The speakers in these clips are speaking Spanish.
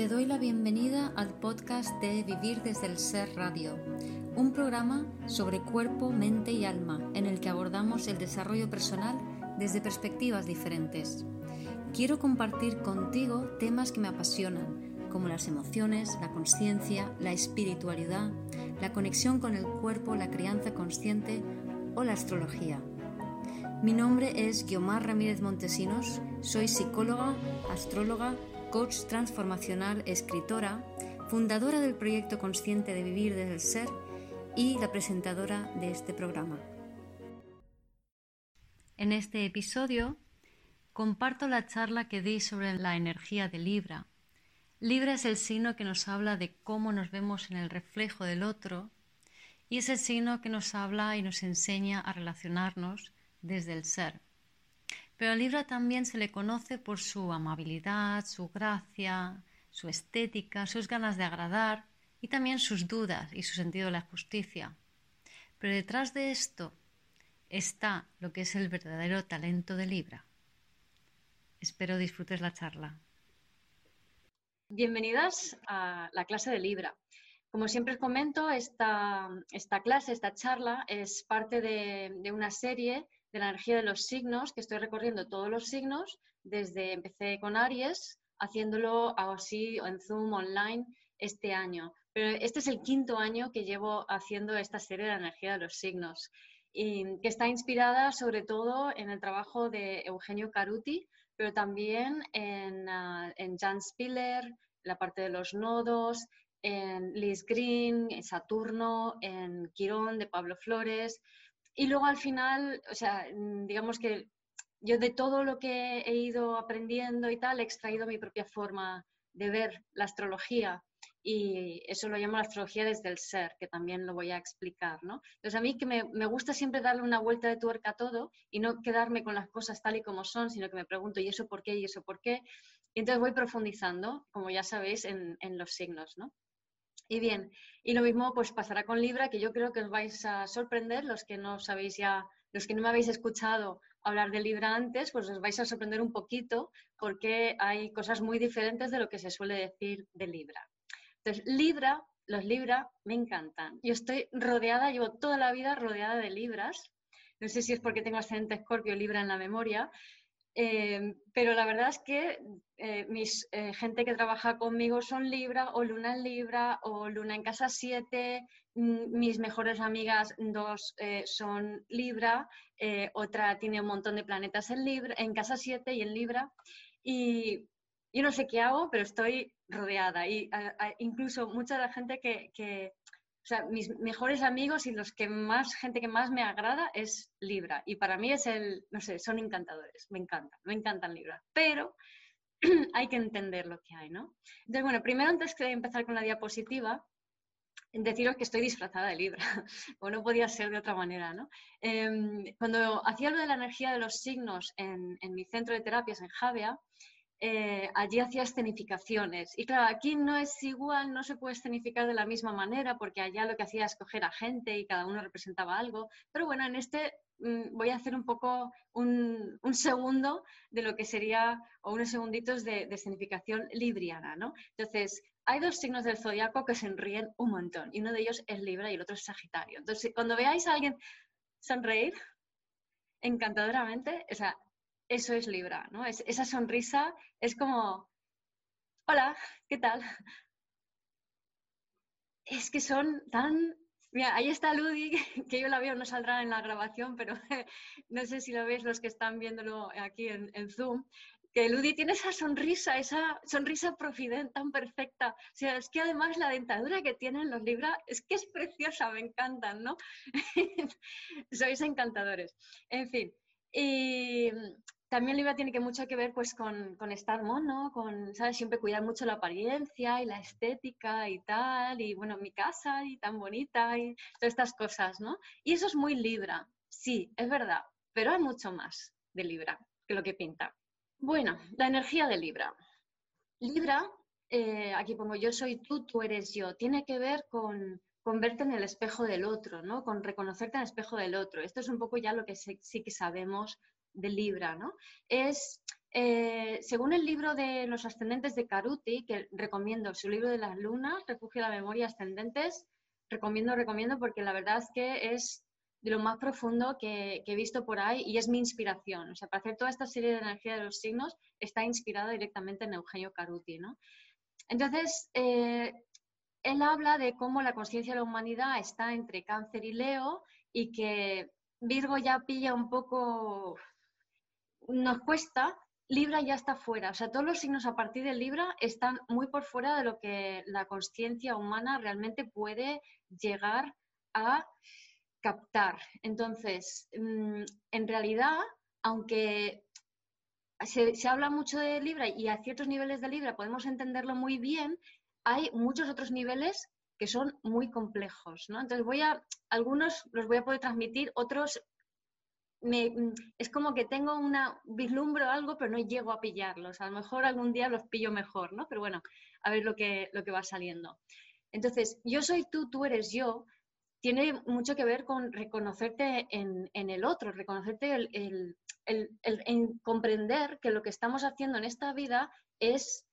Te doy la bienvenida al podcast de Vivir desde el Ser Radio, un programa sobre cuerpo, mente y alma en el que abordamos el desarrollo personal desde perspectivas diferentes. Quiero compartir contigo temas que me apasionan, como las emociones, la conciencia, la espiritualidad, la conexión con el cuerpo, la crianza consciente o la astrología. Mi nombre es Guiomar Ramírez Montesinos, soy psicóloga, astróloga, coach transformacional, escritora, fundadora del proyecto Consciente de Vivir desde el Ser y la presentadora de este programa. En este episodio comparto la charla que di sobre la energía de Libra. Libra es el signo que nos habla de cómo nos vemos en el reflejo del otro y es el signo que nos habla y nos enseña a relacionarnos desde el ser. Pero a Libra también se le conoce por su amabilidad, su gracia, su estética, sus ganas de agradar y también sus dudas y su sentido de la justicia. Pero detrás de esto está lo que es el verdadero talento de Libra. Espero disfrutes la charla. Bienvenidas a la clase de Libra. Como siempre os comento, esta, esta clase, esta charla, es parte de una serie de la energía de los signos, que estoy recorriendo todos los signos, desde empecé con Aries, haciéndolo así en Zoom online este año. Pero este es el quinto año que llevo haciendo esta serie de la energía de los signos, y que está inspirada sobre todo en el trabajo de Eugenio Caruti, pero también en, uh, en Jan Spiller, la parte de los nodos, en Liz Green, en Saturno, en Quirón de Pablo Flores, y luego al final, o sea, mm, digamos que yo de todo lo que he ido aprendiendo y tal, he extraído mi propia forma de ver la astrología y eso lo llamo la astrología desde el ser, que también lo voy a explicar, ¿no? Entonces a mí que me, me, gusta siempre darle una vuelta de tuerca a todo y no quedarme con las cosas tal y como son, sino que me pregunto, ¿y eso por qué? ¿Y eso por qué? Y entonces voy profundizando, como ya sabéis, en, en los signos, ¿no? Y bien, y lo mismo pues pasará con Libra, que yo creo que os vais a sorprender, los que no sabéis ya, los que no me habéis escuchado hablar de Libra antes, pues os vais a sorprender un poquito porque hay cosas muy diferentes de lo que se suele decir de Libra. Entonces, Libra, los Libra me encantan. Yo estoy rodeada, llevo toda la vida rodeada de Libras. No sé si es porque tengo ascendente Escorpio Libra en la memoria, eh, pero la verdad es que eh, mis, eh, gente que trabaja conmigo son Libra o Luna en Libra o Luna en casa 7. Mm, mis mejores amigas, dos eh, son Libra, otra tiene un montón de planetas en, Libra, en casa 7 y en Libra. Y yo no sé qué hago, pero estoy rodeada. Y incluso mucha de la gente que, sea, mis mejores amigos y los que más, gente que más me agrada es Libra. Y para mí es el, no sé, son encantadores, me encantan, me encantan Libra. Pero hay que entender lo que hay, ¿no? Entonces, bueno, primero antes de empezar con la diapositiva, deciros que estoy disfrazada de Libra, o no podía ser de otra manera, ¿no? Eh, cuando hacía lo de la energía de los signos en, en mi centro de terapias en Javea, eh, allí hacía escenificaciones. Y claro, aquí no es igual, no se puede escenificar de la misma manera, porque allá lo que hacía es coger a gente y cada uno representaba algo. Pero bueno, en este mmm, voy a hacer un poco un, un, segundo de lo que sería, o unos segunditos de, de escenificación libriana, ¿no? Entonces, hay dos signos del zodiaco que se enríen un montón, y uno de ellos es Libra y el otro es Sagitario. Entonces, cuando veáis a alguien sonreír encantadoramente, o sea, eso es Libra, ¿no? Es, esa sonrisa es como, hola, ¿qué tal? Es que son tan... Mira, ahí está Ludi, que yo la veo, no saldrá en la grabación, pero no sé si lo veis los que están viéndolo aquí en, Zoom, que Ludi tiene esa sonrisa, esa sonrisa profidente tan perfecta. O sea, es que además la dentadura que tienen los Libra es que es preciosa, me encantan, ¿no? Sois encantadores. En fin, y también Libra tiene que mucho que ver pues con, estar mono, con, ¿sabes? Siempre cuidar mucho la apariencia y la estética y tal, y bueno, mi casa y tan bonita y todas estas cosas, ¿no? Y eso es muy Libra, sí, es verdad, pero hay mucho más de Libra que lo que pinta. Bueno, la energía de Libra. Libra, eh, aquí pongo yo soy tú, tú eres yo, tiene que ver con, con verte en el espejo del otro, ¿no? Con reconocerte en el espejo del otro. Esto es un poco ya lo que sí que sabemos de Libra, ¿no? Es Eh, según el libro de los ascendentes de Caruti, que recomiendo, su libro de las lunas, Refugio de la Memoria Ascendentes, recomiendo, recomiendo, porque la verdad es que es de lo más profundo que, he visto por ahí y es mi inspiración. O sea, para hacer toda esta serie de energía de los signos está inspirada directamente en Eugenio Caruti, ¿no? Entonces, eh, él habla de cómo la conciencia de la humanidad está entre cáncer y Leo y que Virgo ya pilla un poco, nos cuesta, Libra ya está fuera. O sea, todos los signos a partir de Libra están muy por fuera de lo que la conciencia humana realmente puede llegar a captar. Entonces, mm, en realidad, aunque se, habla mucho de Libra y a ciertos niveles de Libra podemos entenderlo muy bien, hay muchos otros niveles que son muy complejos, ¿no? Entonces voy a, algunos los voy a poder transmitir, otros me, es como que tengo una vislumbro algo, pero no llego a pillarlos. A lo mejor algún día los pillo mejor, ¿no? Pero bueno, a ver lo que, lo que va saliendo. Entonces, yo soy tú, tú eres yo, tiene mucho que ver con reconocerte en, el otro, reconocerte el, en comprender que lo que estamos haciendo en esta vida es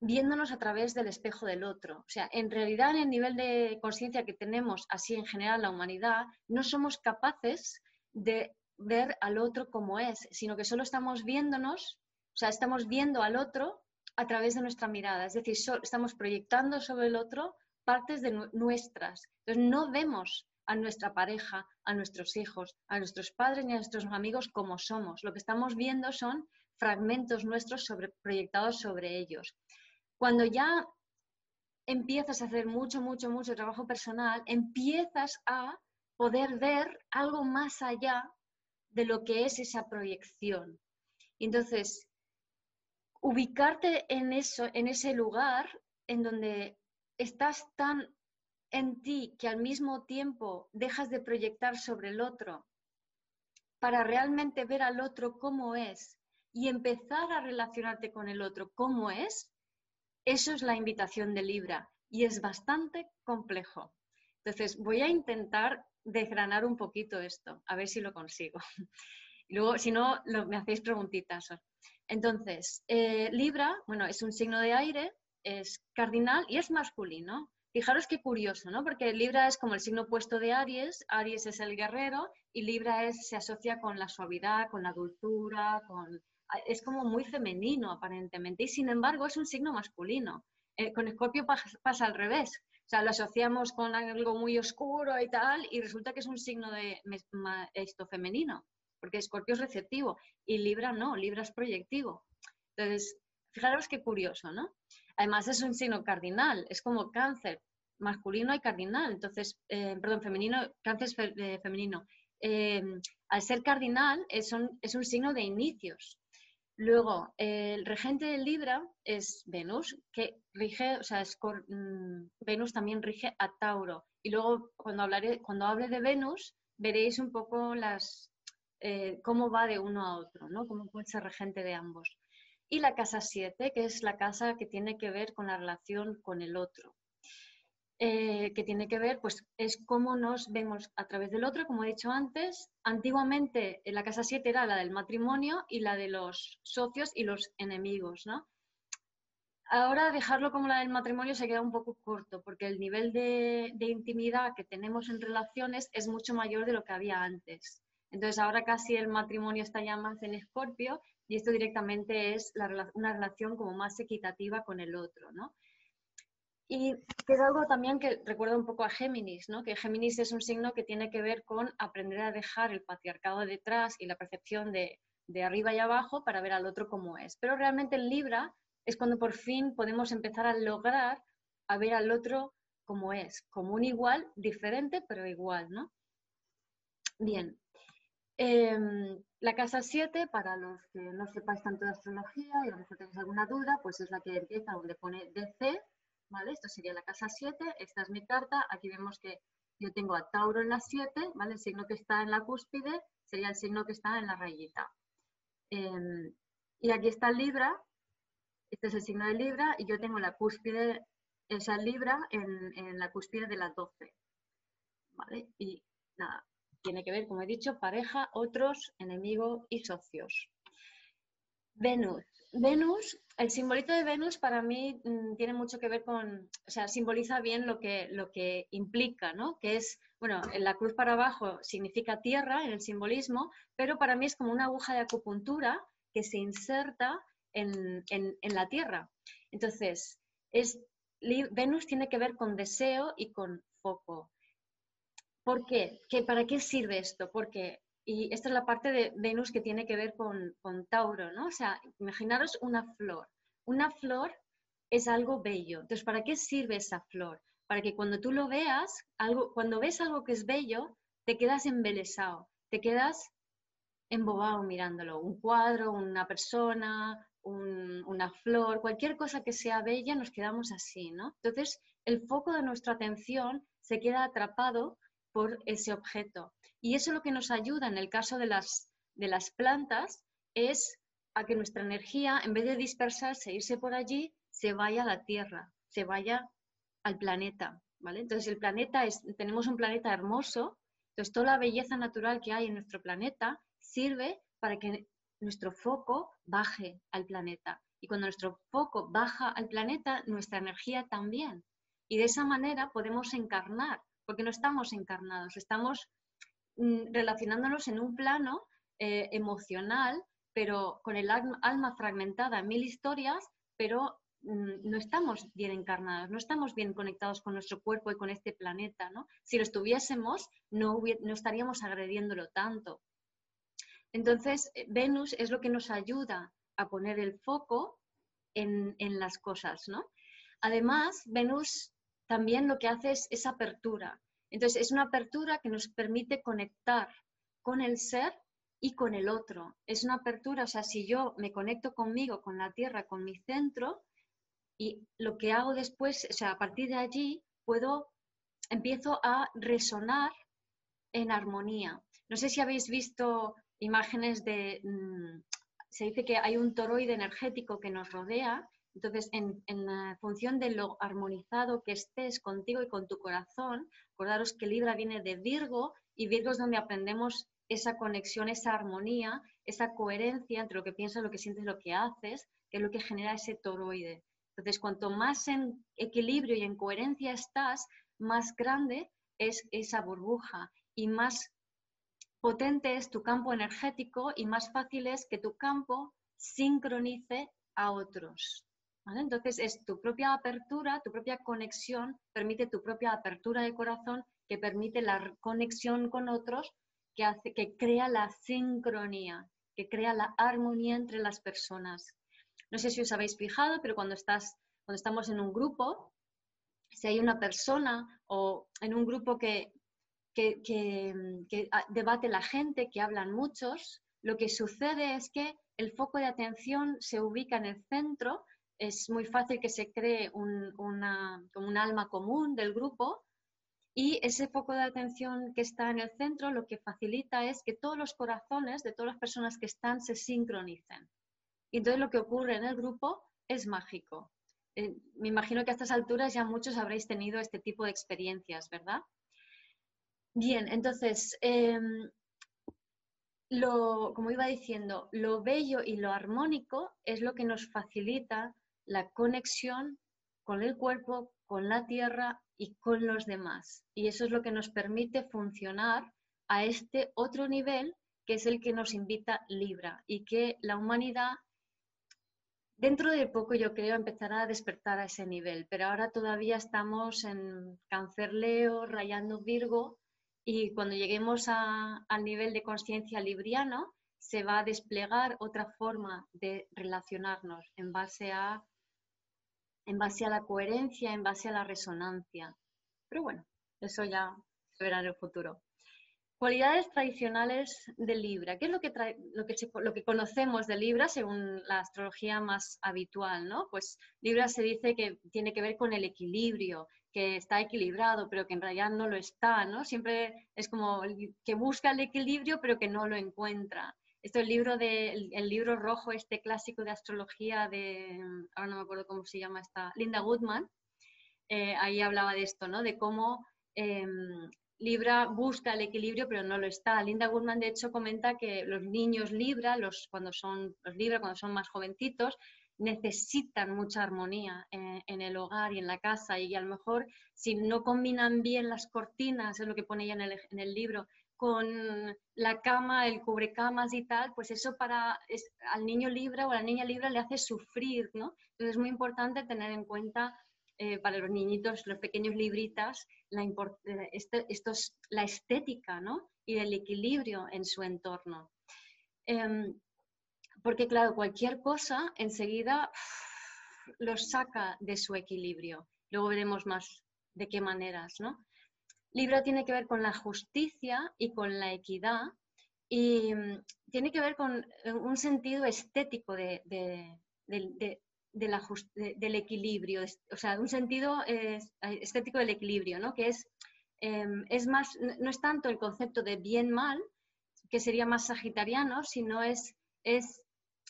viéndonos a través del espejo del otro. O sea, en realidad en el nivel de conciencia que tenemos así en general la humanidad, no somos capaces de ver al otro como es, sino que solo estamos viéndonos, o sea, estamos viendo al otro a través de nuestra mirada, es decir, estamos proyectando sobre el otro partes de nuestras. Entonces, no vemos a nuestra pareja, a nuestros hijos, a nuestros padres ni a nuestros amigos como somos. Lo que estamos viendo son fragmentos nuestros sobre, proyectados sobre ellos. Cuando ya empiezas a hacer mucho, mucho, mucho trabajo personal, empiezas a poder ver algo más allá de lo que es esa proyección. Entonces, ubicarte en eso, en ese lugar en donde estás tan en ti que al mismo tiempo dejas de proyectar sobre el otro para realmente ver al otro como es y empezar a relacionarte con el otro como es, eso es la invitación de Libra y es bastante complejo. Entonces, voy a intentar desgranar un poquito esto, a ver si lo consigo. Luego, si no, me hacéis preguntitas. Entonces, eh, Libra, bueno, es un signo de aire, es cardinal y es masculino. Fijaros qué curioso, ¿no? Porque Libra es como el signo opuesto de Aries, Aries es el guerrero y Libra es, se asocia con la suavidad, con la dulzura, con es como muy femenino aparentemente y sin embargo es un signo masculino. Eh, con Escorpio pasa, al revés. O sea, lo asociamos con algo muy oscuro y tal y resulta que es un signo de esto femenino, porque Escorpio es receptivo y Libra no, Libra es proyectivo. Entonces, fijaros qué curioso, ¿no? Además es un signo cardinal, es como cáncer, masculino y cardinal, entonces, eh, perdón, femenino, cáncer eh, femenino. al ser cardinal es es un signo de inicios, Luego, el regente de Libra es Venus, que rige, o sea, mm, Venus también rige a Tauro. Y luego, cuando, cuando hable de Venus, veréis un poco las, eh, cómo va de uno a otro, ¿no? Cómo puede ser regente de ambos. Y la casa 7, que es la casa que tiene que ver con la relación con el otro. Eh, que tiene que ver, pues es cómo nos vemos a través del otro, como he dicho antes. Antiguamente la casa 7 era la del matrimonio y la de los socios y los enemigos, ¿no? Ahora dejarlo como la del matrimonio se queda un poco corto, porque el nivel de, intimidad que tenemos en relaciones es mucho mayor de lo que había antes. Entonces ahora casi el matrimonio está ya más en escorpio y esto directamente es una relación como más equitativa con el otro, ¿no? Y que es algo también que recuerda un poco a Géminis, ¿no? que Géminis es un signo que tiene que ver con aprender a dejar el patriarcado detrás y la percepción de, de arriba y abajo para ver al otro como es. Pero realmente en Libra es cuando por fin podemos empezar a lograr a ver al otro como es, como un igual, diferente, pero igual, ¿no? Bien. Em, la casa 7, para los que no sepáis tanto de astrología y a lo mejor tenéis alguna duda, pues es la que empieza donde pone DC, esto sería la casa 7, esta es mi carta, aquí vemos que yo tengo a Tauro en la 7, ¿vale? El signo que está en la cúspide sería el signo que está en la rayita. Em, y aquí está Libra, este es el signo de Libra, y yo tengo la cúspide, esa Libra en, en la cúspide de las 12. ¿Vale? Y nada, tiene que ver, como he dicho, pareja, otros, enemigo y socios. Venus. Venus, el simbolito de Venus para mí mm, tiene mucho que ver con, o sea, simboliza bien lo que, lo que implica, ¿no? Que es, bueno, la cruz para abajo significa tierra en el simbolismo, pero para mí es como una aguja de acupuntura que se inserta en, la tierra. Entonces, es, Venus tiene que ver con deseo y con foco. ¿Por qué? ¿Qué? ¿Para qué sirve esto? Porque y esta es la parte de Venus que tiene que ver con, Tauro, ¿no? O sea, imaginaros una flor. Una flor es algo bello. Entonces, ¿para qué sirve esa flor? Para que cuando tú lo veas, algo, cuando ves algo que es bello, te quedas embelesado, te quedas embobado mirándolo. Un cuadro, una persona, una flor, cualquier cosa que sea bella, nos quedamos así, ¿no? Entonces, el foco de nuestra atención se queda atrapado por ese objeto. Y eso lo que nos ayuda en el caso de las, de las plantas es a que nuestra energía, en vez de dispersarse, e irse por allí, se vaya a la Tierra, se vaya al planeta. ¿vale? Entonces, el planeta es, tenemos un planeta hermoso, entonces toda la belleza natural que hay en nuestro planeta sirve para que nuestro foco baje al planeta. Y cuando nuestro foco baja al planeta, nuestra energía también. Y de esa manera podemos encarnar porque no estamos encarnados, estamos mm, relacionándonos en un plano eh, emocional, pero con el alma, fragmentada en mil historias, pero mm, no estamos bien encarnados, no estamos bien conectados con nuestro cuerpo y con este planeta, ¿no? Si lo estuviésemos, no, no estaríamos agrediéndolo tanto. Entonces, eh, Venus es lo que nos ayuda a poner el foco en, en las cosas, ¿no? Además, Venus también lo que hace es esa apertura. Entonces, es una apertura que nos permite conectar con el ser y con el otro. Es una apertura, o sea, si yo me conecto conmigo, con la tierra, con mi centro, y lo que hago después, o sea, a partir de allí, puedo, empiezo a resonar en armonía. No sé si habéis visto imágenes de, mm, se dice que hay un toroide energético que nos rodea entonces, en, función de lo armonizado que estés contigo y con tu corazón, acordaros que Libra viene de Virgo y Virgo es donde aprendemos esa conexión, esa armonía, esa coherencia entre lo que piensas, lo que sientes, lo que haces, que es lo que genera ese toroide. Entonces, cuanto más en equilibrio y en coherencia estás, más grande es esa burbuja y más potente es tu campo energético y más fácil es que tu campo sincronice a otros. Entonces es tu propia apertura, tu propia conexión, permite tu propia apertura de corazón que permite la conexión con otros, que, hace, que crea la sincronía, que crea la armonía entre las personas. No sé si os habéis fijado, pero cuando, estás, cuando estamos en un grupo, si hay una persona o en un grupo que, que, que debate la gente, que hablan muchos, lo que sucede es que el foco de atención se ubica en el centro es muy fácil que se cree un, una, un alma común del grupo y ese foco de atención que está en el centro lo que facilita es que todos los corazones de todas las personas que están se sincronicen. Y entonces lo que ocurre en el grupo es mágico. Eh, me imagino que a estas alturas ya muchos habréis tenido este tipo de experiencias, ¿verdad? Bien, entonces, em, lo, como iba diciendo, lo bello y lo armónico es lo que nos facilita la conexión con el cuerpo, con la tierra y con los demás. Y eso es lo que nos permite funcionar a este otro nivel que es el que nos invita Libra y que la humanidad dentro de poco yo creo empezará a despertar a ese nivel, pero ahora todavía estamos en cáncer Leo, rayando Virgo y cuando lleguemos al nivel de conciencia libriano se va a desplegar otra forma de relacionarnos en base a en base a la coherencia, en base a la resonancia. Pero bueno, eso ya se verá en el futuro. Cualidades tradicionales de Libra. ¿Qué es lo que, lo, que lo que conocemos de Libra según la astrología más habitual? ¿no? Pues Libra se dice que tiene que ver con el equilibrio, que está equilibrado, pero que en realidad no lo está. ¿no? Siempre es como que busca el equilibrio, pero que no lo encuentra. Esto es el libro, de, el, libro rojo, este clásico de astrología de, ahora no me acuerdo cómo se llama esta, Linda Goodman, eh, ahí hablaba de esto, ¿no? De cómo em, Libra busca el equilibrio, pero no lo está. Linda Goodman, de hecho, comenta que los niños Libra, los, cuando son los Libra, cuando son más jovencitos, necesitan mucha armonía en, el hogar y en la casa y a lo mejor si no combinan bien las cortinas, es lo que pone ella en el, en el libro, con la cama, el cubrecamas y tal, pues eso para al niño Libra o a la niña Libra le hace sufrir, ¿no? Entonces es muy importante tener en cuenta eh, para los niñitos, los pequeños libritas, la, eh, este, la estética ¿no? y el equilibrio en su entorno. Em, porque claro, cualquier cosa enseguida los saca de su equilibrio. Luego veremos más de qué maneras, ¿no? Libra tiene que ver con la justicia y con la equidad y mm, tiene que ver con eh, un sentido estético de, del equilibrio, o sea, un sentido estético del equilibrio, ¿no? Que es, em, es más, no es tanto el concepto de bien-mal, que sería más sagitariano, sino es, es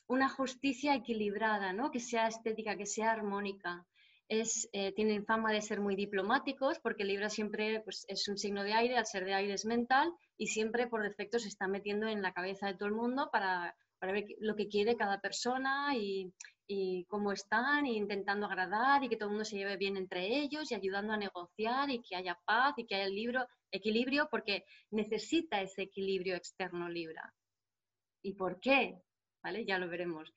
una justicia equilibrada, ¿no? Que sea estética, que sea armónica. Es, eh, tienen fama de ser muy diplomáticos porque Libra siempre pues, es un signo de aire, al ser de aire es mental y siempre por defecto se está metiendo en la cabeza de todo el mundo para, para ver lo que quiere cada persona y, y cómo están, e intentando agradar y que todo el mundo se lleve bien entre ellos y ayudando a negociar y que haya paz y que haya libro, equilibrio, porque necesita ese equilibrio externo Libra. ¿Y por qué? ¿Vale? Ya lo veremos.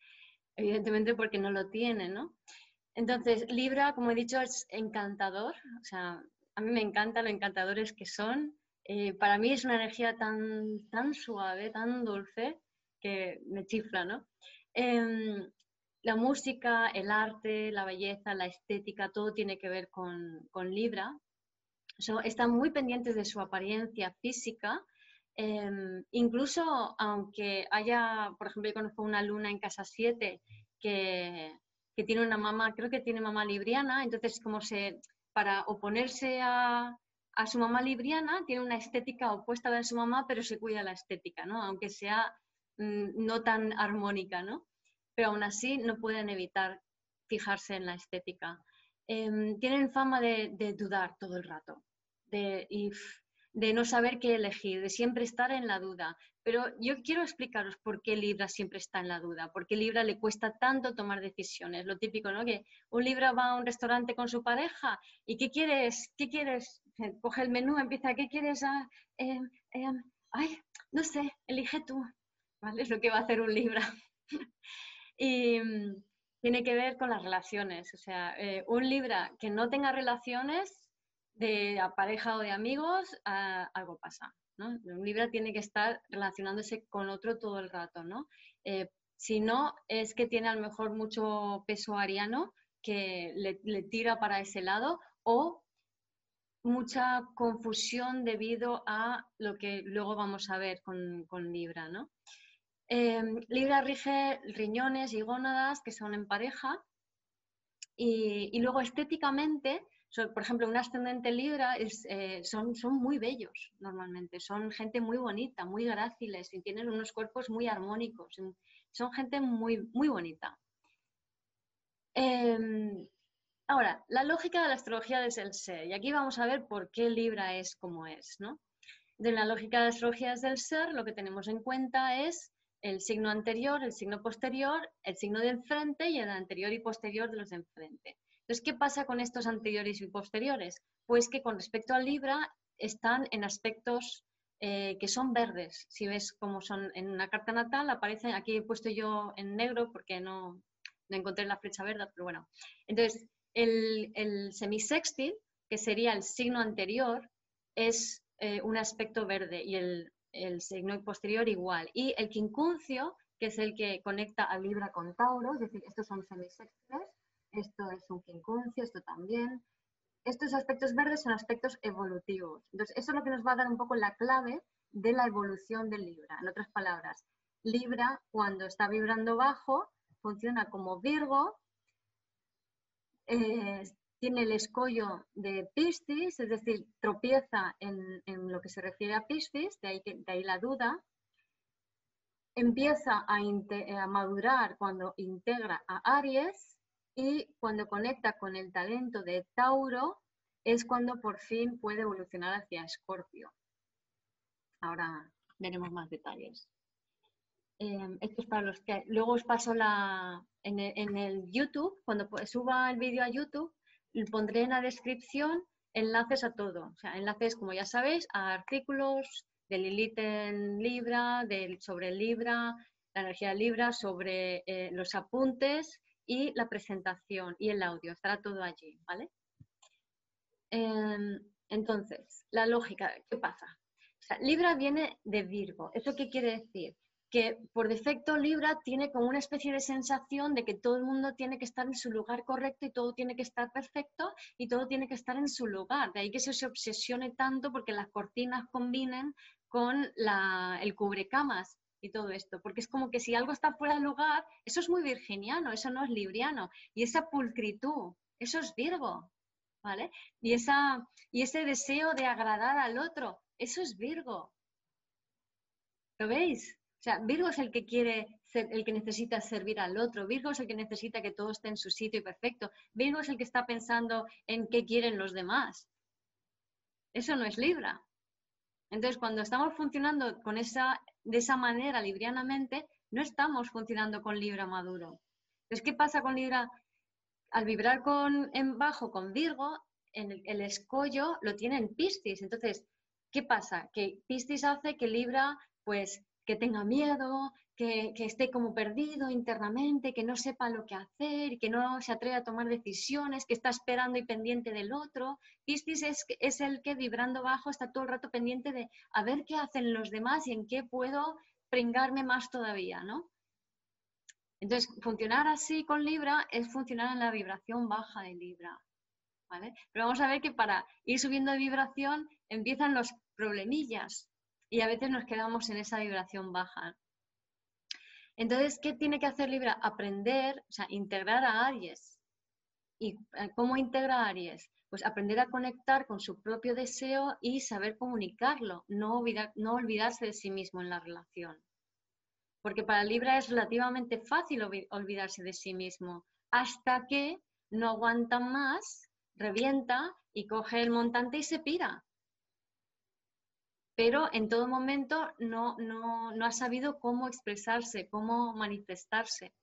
Evidentemente porque no lo tiene, ¿no? Entonces, Libra, como he dicho, es encantador. O sea, a mí me encanta lo encantadores que son. Eh, para mí es una energía tan, tan suave, tan dulce, que me chifla, ¿no? Em, la música, el arte, la belleza, la estética, todo tiene que ver con, Libra. están muy pendientes de su apariencia física. Em, incluso aunque haya, por ejemplo, yo conozco una luna en casa 7 que, tiene una mamá, creo que tiene mamá libriana, entonces como se, para oponerse a, su mamá libriana, tiene una estética opuesta a la de su mamá, pero se cuida la estética, ¿no? Aunque sea mm, no tan armónica, ¿no? pero aún así no pueden evitar fijarse en la estética. Em, tienen fama de, dudar todo el rato, de, de no saber qué elegir, de siempre estar en la duda. Pero yo quiero explicaros por qué Libra siempre está en la duda, por qué Libra le cuesta tanto tomar decisiones. Lo típico, ¿no? Que un Libra va a un restaurante con su pareja y ¿qué quieres? ¿Qué quieres? Coge el menú, empieza, ¿qué quieres? Ah, em, em, ay, no sé, elige tú. ¿Vale? Es lo que va a hacer un Libra. Y mm, tiene que ver con las relaciones. O sea, eh, un Libra que no tenga relaciones de pareja o de amigos, ah, algo pasa. Un Libra tiene que estar relacionándose con otro todo el rato. ¿no? Eh, si no, es que tiene a lo mejor mucho peso ariano que le, tira para ese lado o mucha confusión debido a lo que luego vamos a ver con, Libra, ¿no? Em, Libra rige riñones y gónadas que son en pareja. Y, luego estéticamente, por ejemplo, un ascendente Libra eh, son, son muy bellos normalmente, son gente muy bonita, muy gráciles y tienen unos cuerpos muy armónicos, son gente muy, muy bonita. Em, ahora, la lógica de la astrología es el ser, y aquí vamos a ver por qué Libra es como es. ¿no? De la lógica de la astrología es del ser, lo que tenemos en cuenta es el signo anterior, el signo posterior, el signo de enfrente y el anterior y posterior de los de enfrente. Entonces, ¿qué pasa con estos anteriores y posteriores? Pues que con respecto al Libra están en aspectos eh, que son verdes. Si ves cómo son en una carta natal, aparecen, aquí he puesto yo en negro porque no, encontré la flecha verde, pero bueno. Entonces, el, semisextil, que sería el signo anterior, es eh, un aspecto verde y el el signo posterior igual. Y el quincuncio, que es el que conecta a Libra con Tauro, es decir, estos son semisextiles, esto es un quincuncio, esto también. Estos aspectos verdes son aspectos evolutivos. Entonces, eso es lo que nos va a dar un poco la clave de la evolución de Libra. En otras palabras, Libra, cuando está vibrando bajo, funciona como Virgo, eh, tiene el escollo de Piscis, es decir, tropieza en, lo que se refiere a Piscis, de ahí, la duda. Empieza a, madurar cuando integra a Aries y cuando conecta con el talento de Tauro, es cuando por fin puede evolucionar hacia Escorpio. Ahora veremos más detalles. Em, esto es para los que luego os paso la en el, YouTube, cuando suba el vídeo a YouTube, pondré en la descripción enlaces a todo. O sea, enlaces, como ya sabéis, a artículos de Lilith en Libra, sobre Libra, la energía de Libra, sobre eh, los apuntes y la presentación y el audio. Estará todo allí, ¿vale? Em, entonces, la lógica, ¿qué pasa? Libra viene de Virgo. ¿Eso qué quiere decir? Que por defecto Libra tiene como una especie de sensación de que todo el mundo tiene que estar en su lugar correcto y todo tiene que estar perfecto y todo tiene que estar en su lugar. De ahí que se, obsesione tanto porque las cortinas combinen con el cubrecamas y todo esto, porque es como que si algo está fuera de lugar, eso es muy virginiano, eso no es libriano. Y esa pulcritud, eso es Virgo, ¿vale? Y, esa, y ese deseo de agradar al otro, eso es Virgo. ¿Lo veis? O sea, Virgo es el que quiere ser, el que necesita servir al otro. Virgo es el que necesita que todo esté en su sitio y perfecto. Virgo es el que está pensando en qué quieren los demás. Eso no es Libra. Entonces, cuando estamos funcionando con esa, de esa manera librianamente, no estamos funcionando con Libra maduro. Entonces, ¿qué pasa con Libra? Al vibrar con, en bajo con Virgo, en el, el escollo lo tiene en Piscis. Entonces, ¿Qué pasa? Que Piscis hace que Libra, pues, que tenga miedo, que, esté como perdido internamente, que no sepa lo que hacer, que no se atreve a tomar decisiones, que está esperando y pendiente del otro. Piscis es, es el que vibrando bajo está todo el rato pendiente de a ver qué hacen los demás y en qué puedo pringarme más todavía, ¿no? Entonces, funcionar así con Libra es funcionar en la vibración baja de Libra. ¿vale? Pero vamos a ver que para ir subiendo de vibración empiezan los problemillas y a veces nos quedamos en esa vibración baja. Entonces, ¿qué tiene que hacer Libra? Aprender, o sea, integrar a Aries. ¿Y eh, cómo integra a Aries? Pues aprender a conectar con su propio deseo y saber comunicarlo, no, no olvidarse de sí mismo en la relación. Porque para Libra es relativamente fácil olvidarse de sí mismo, hasta que no aguanta más, revienta y coge el montante y se pira pero en todo momento no, ha sabido cómo expresarse, cómo manifestarse.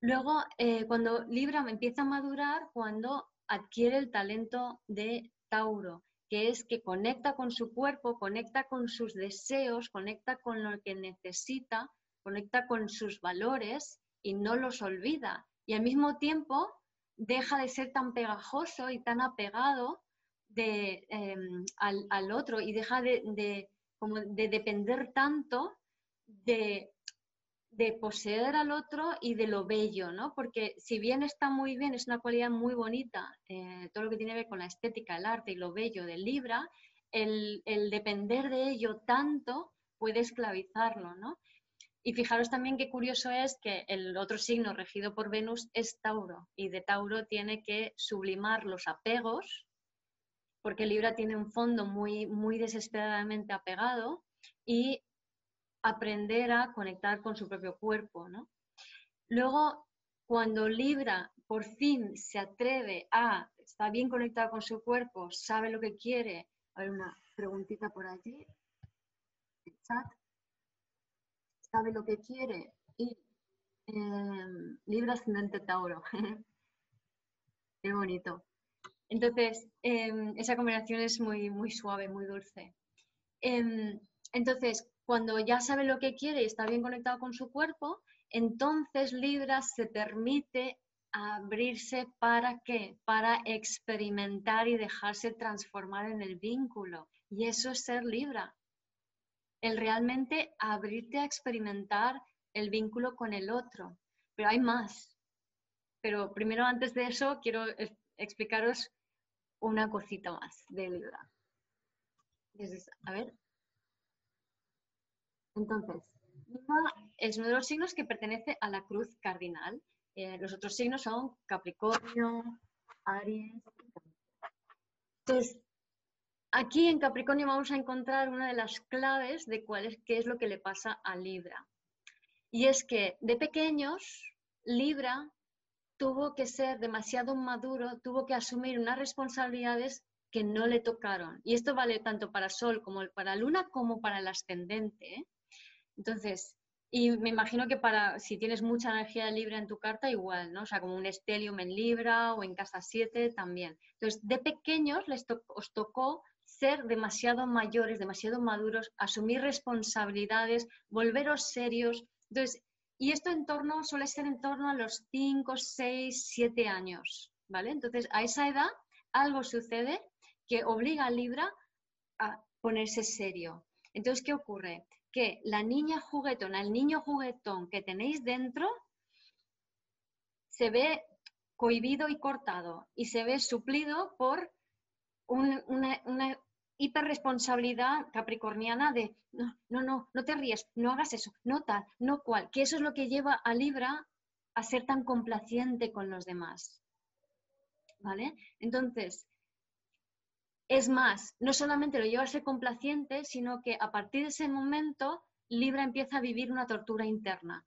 Luego, eh, cuando Libra empieza a madurar, cuando adquiere el talento de Tauro, que es que conecta con su cuerpo, conecta con sus deseos, conecta con lo que necesita, conecta con sus valores y no los olvida. Y al mismo tiempo deja de ser tan pegajoso y tan apegado de, em, al, otro y deja de, como de depender tanto de, poseer al otro y de lo bello, ¿no? Porque si bien está muy bien, es una cualidad muy bonita, eh, todo lo que tiene que ver con la estética, el arte y lo bello del Libra, el, el depender de ello tanto puede esclavizarlo, ¿no? Y fijaros también qué curioso es que el otro signo regido por Venus es Tauro y de Tauro tiene que sublimar los apegos porque Libra tiene un fondo muy, muy desesperadamente apegado y aprender a conectar con su propio cuerpo, ¿no? Luego, cuando Libra por fin se atreve a, está bien conectado con su cuerpo, sabe lo que quiere, hay una preguntita por allí, sabe lo que quiere y em, Libra ascendente Tauro. Qué bonito. Entonces, em, esa combinación es muy, muy suave, muy dulce. Em, entonces, cuando ya sabe lo que quiere y está bien conectado con su cuerpo, entonces Libra se permite abrirse para qué? Para experimentar y dejarse transformar en el vínculo. Y eso es ser Libra. El realmente abrirte a experimentar el vínculo con el otro. Pero hay más. Pero primero, antes de eso, quiero explicaros una cosita más de Libra. a ver. Entonces, Libra es uno de los signos que pertenece a la cruz cardinal. Eh, los otros signos son Capricornio, Aries. Entonces, aquí en Capricornio vamos a encontrar una de las claves de cuál es, qué es lo que le pasa a Libra. Y es que de pequeños, Libra tuvo que ser demasiado maduro, tuvo que asumir unas responsabilidades que no le tocaron. Y esto vale tanto para Sol como para Luna como para el ascendente. ¿eh? Entonces, y me imagino que para si tienes mucha energía de Libra en tu carta, igual, ¿no? O sea, como un estelium en Libra o en casa 7 también. Entonces, de pequeños les os tocó ser demasiado mayores, demasiado maduros, asumir responsabilidades, volveros serios. Entonces, y esto en torno, suele ser en torno a los 5, 6, 7 años, ¿vale? Entonces, a esa edad algo sucede que obliga a Libra a ponerse serio. Entonces, ¿qué ocurre? Que la niña juguetona, el niño juguetón que tenéis dentro, se ve cohibido y cortado y se ve suplido por una, una hiperresponsabilidad capricorniana de no, no, no, no te ríes, no hagas eso, no tal, no cual, que eso es lo que lleva a Libra a ser tan complaciente con los demás. ¿Vale? Entonces, es más, no solamente lo lleva a ser complaciente, sino que a partir de ese momento Libra empieza a vivir una tortura interna.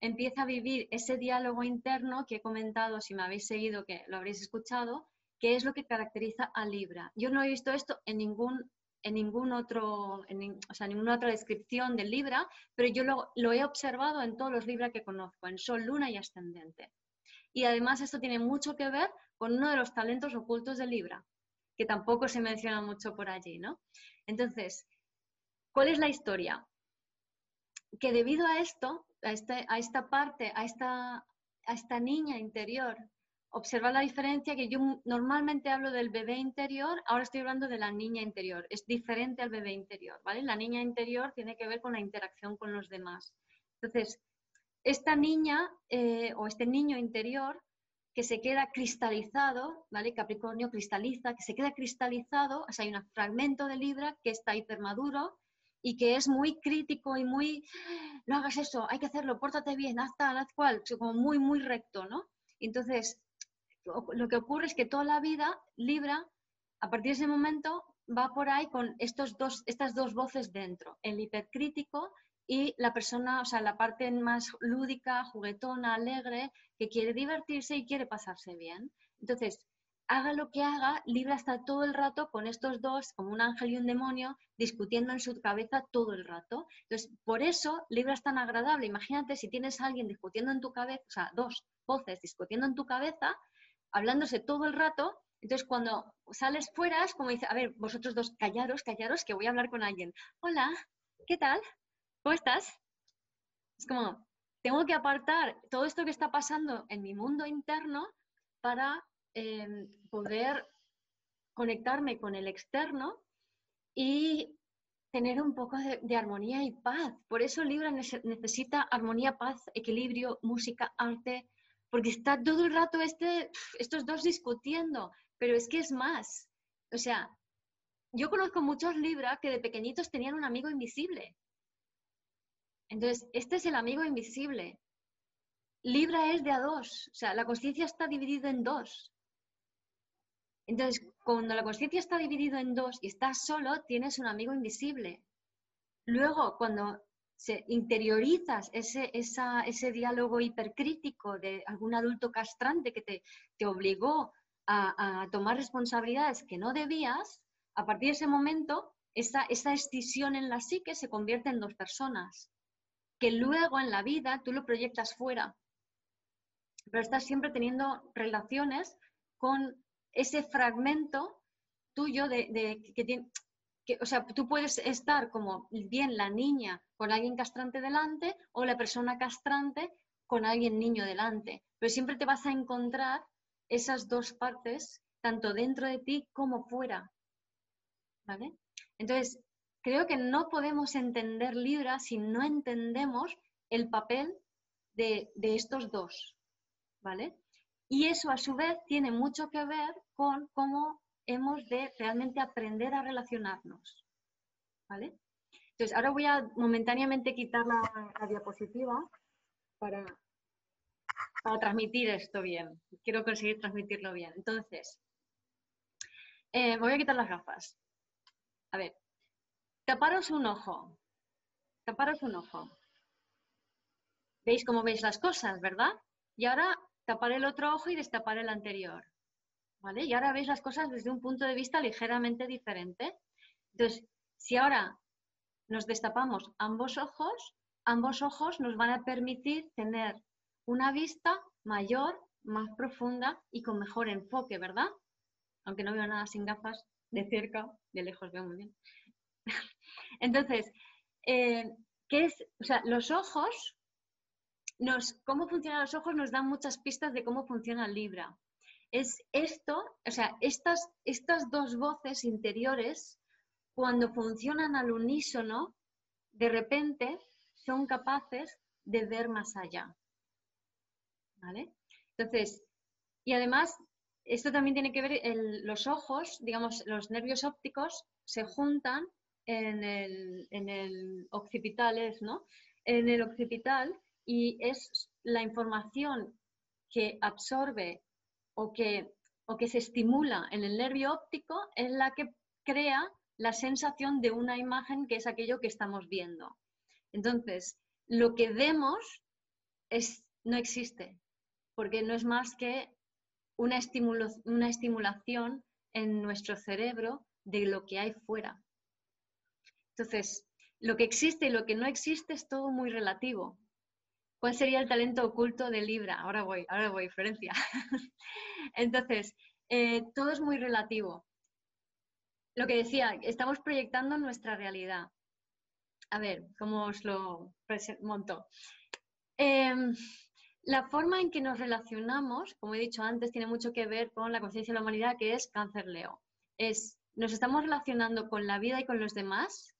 Empieza a vivir ese diálogo interno que he comentado, si me habéis seguido, que lo habréis escuchado, que es lo que caracteriza a Libra. Yo no he visto esto en ningún, en ningún otro, en, o sea, ninguna otra descripción de Libra, pero yo lo, lo he observado en todos los Libra que conozco, en Sol, Luna y Ascendente. Y además esto tiene mucho que ver con uno de los talentos ocultos de Libra, que tampoco se menciona mucho por allí, ¿no? Entonces, ¿cuál es la historia? Que debido a esto, a, este, a esta parte, a esta, a esta niña interior, observa la diferencia que yo normalmente hablo del bebé interior, ahora estoy hablando de la niña interior. Es diferente al bebé interior, ¿vale? La niña interior tiene que ver con la interacción con los demás. Entonces, esta niña eh, o este niño interior que se queda cristalizado, ¿vale? Capricornio cristaliza, que se queda cristalizado, o hay un fragmento de Libra que está hipermaduro y que es muy crítico y muy, no hagas eso, hay que hacerlo, pórtate bien, haz tal, haz cual, como muy, muy recto, ¿no? Entonces, lo que ocurre es que toda la vida Libra, a partir de ese momento, va por ahí con estos dos, estas dos voces dentro, el hipercrítico y la persona, o sea, la parte más lúdica, juguetona, alegre, que quiere divertirse y quiere pasarse bien. Entonces, haga lo que haga, Libra está todo el rato con estos dos, como un ángel y un demonio, discutiendo en su cabeza todo el rato. Entonces, por eso Libra es tan agradable. Imagínate si tienes a alguien discutiendo en tu cabeza, o sea, dos voces discutiendo en tu cabeza, hablándose todo el rato. Entonces, cuando sales fuera, es como dice, a ver, vosotros dos, callaros, callaros, que voy a hablar con alguien. Hola, ¿qué tal? ¿Cómo estás? Es como, tengo que apartar todo esto que está pasando en mi mundo interno para em, poder conectarme con el externo y tener un poco de, armonía y paz. Por eso Libra necesita armonía, paz, equilibrio, música, arte, porque está todo el rato este, estos dos discutiendo, pero es que es más. O sea, yo conozco muchos Libra que de pequeñitos tenían un amigo invisible entonces, este es el amigo invisible. Libra es de a dos, o sea, la conciencia está dividida en dos. Entonces, cuando la conciencia está dividida en dos y estás solo, tienes un amigo invisible. Luego, cuando se interiorizas ese, ese diálogo hipercrítico de algún adulto castrante que te, te obligó a, a, tomar responsabilidades que no debías, a partir de ese momento, esa, esa escisión en la psique se convierte en dos personas que luego en la vida tú lo proyectas fuera. Pero estás siempre teniendo relaciones con ese fragmento tuyo de, que tiene... O sea, tú puedes estar como bien la niña con alguien castrante delante o la persona castrante con alguien niño delante, pero siempre te vas a encontrar esas dos partes, tanto dentro de ti como fuera. ¿Vale? Entonces, creo que no podemos entender Libra si no entendemos el papel de, estos dos, ¿vale? Y eso a su vez tiene mucho que ver con cómo hemos de realmente aprender a relacionarnos, ¿vale? Entonces, ahora voy a momentáneamente quitar la, diapositiva para, transmitir esto bien. Quiero conseguir transmitirlo bien. Entonces, eh, voy a quitar las gafas. A ver, Taparos un ojo. Taparos un ojo. ¿Veis cómo veis las cosas, verdad? Y ahora tapar el otro ojo y destapar el anterior. ¿Vale? Y ahora veis las cosas desde un punto de vista ligeramente diferente. Entonces, si ahora nos destapamos ambos ojos, ambos ojos nos van a permitir tener una vista mayor, más profunda y con mejor enfoque, ¿verdad? Aunque no veo nada sin gafas, de cerca, de lejos veo muy bien. Entonces, eh, ¿qué es? O sea, los ojos, nos, cómo funcionan los ojos nos dan muchas pistas de cómo funciona Libra. Es esto, o sea, estas, estas dos voces interiores, cuando funcionan al unísono, de repente son capaces de ver más allá. ¿Vale? Entonces, y además, esto también tiene que ver, los ojos, digamos, los nervios ópticos se juntan en el, occipital, ¿no? En el occipital y es la información que absorbe o que, o que se estimula en el nervio óptico es la que crea la sensación de una imagen que es aquello que estamos viendo. Entonces, lo que vemos es, no existe, porque no es más que una, una estimulación en nuestro cerebro de lo que hay fuera. Entonces, lo que existe y lo que no existe es todo muy relativo. ¿Cuál sería el talento oculto de Libra? Ahora voy, ahora voy, Florencia. Entonces, eh, todo es muy relativo. Lo que decía, estamos proyectando nuestra realidad. A ver, ¿cómo os lo monto? Em, la forma en que nos relacionamos, como he dicho antes, tiene mucho que ver con la conciencia de la humanidad, que es cáncer Leo. Es, nos estamos relacionando con la vida y con los demás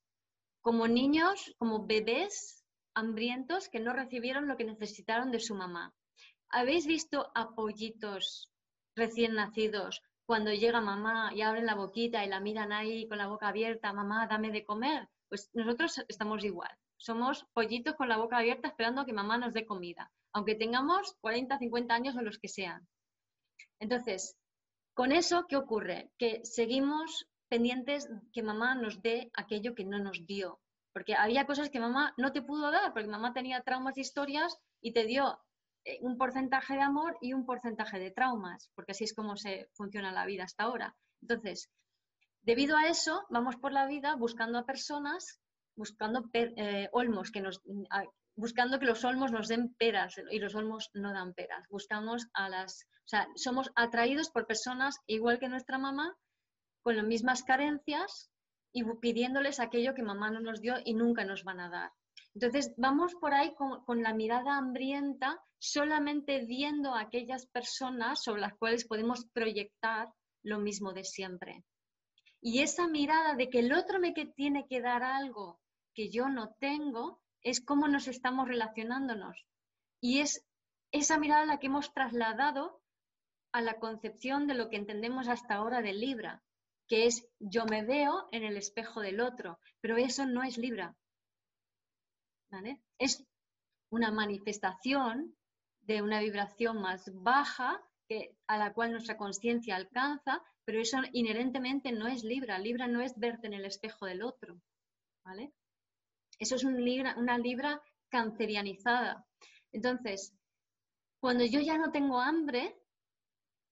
como niños, como bebés hambrientos que no recibieron lo que necesitaron de su mamá. ¿Habéis visto a pollitos recién nacidos cuando llega mamá y abren la boquita y la miran ahí con la boca abierta, mamá, dame de comer? Pues nosotros estamos igual. Somos pollitos con la boca abierta esperando que mamá nos dé comida, aunque tengamos 40, 50 años o los que sean. Entonces, con eso, ¿qué ocurre? Que seguimos pendientes que mamá nos dé aquello que no nos dio. Porque había cosas que mamá no te pudo dar, porque mamá tenía traumas y historias y te dio eh, un porcentaje de amor y un porcentaje de traumas, porque así es como se funciona la vida hasta ahora. Entonces, debido a eso, vamos por la vida buscando a personas, buscando eh, olmos que nos, buscando que los olmos nos den peras y los olmos no dan peras. Buscamos a las, o sea, somos atraídos por personas igual que nuestra mamá con las mismas carencias y pidiéndoles aquello que mamá no nos dio y nunca nos van a dar. Entonces, vamos por ahí con, la mirada hambrienta, solamente viendo a aquellas personas sobre las cuales podemos proyectar lo mismo de siempre. Y esa mirada de que el otro me tiene que dar algo que yo no tengo, es cómo nos estamos relacionándonos. Y es esa mirada la que hemos trasladado a la concepción de lo que entendemos hasta ahora de Libra que es yo me veo en el espejo del otro, pero eso no es Libra. Es una manifestación de una vibración más baja que, a la cual nuestra conciencia alcanza, pero eso inherentemente no es Libra. Libra no es verte en el espejo del otro. ¿vale? Eso es libra, una Libra cancerianizada. Entonces, cuando yo ya no tengo hambre,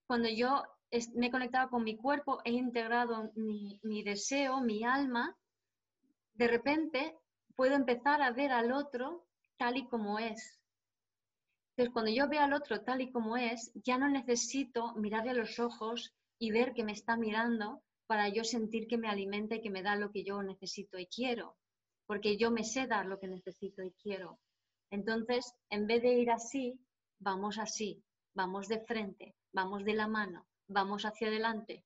cuando yo me he conectado con mi cuerpo, he integrado mi, deseo, mi alma, de repente puedo empezar a ver al otro tal y como es. Entonces, cuando yo veo al otro tal y como es, ya no necesito mirarle a los ojos y ver que me está mirando para yo sentir que me alimenta y que me da lo que yo necesito y quiero, porque yo me sé dar lo que necesito y quiero. Entonces, en vez de ir así, vamos así, vamos de frente, vamos de la mano, vamos hacia adelante.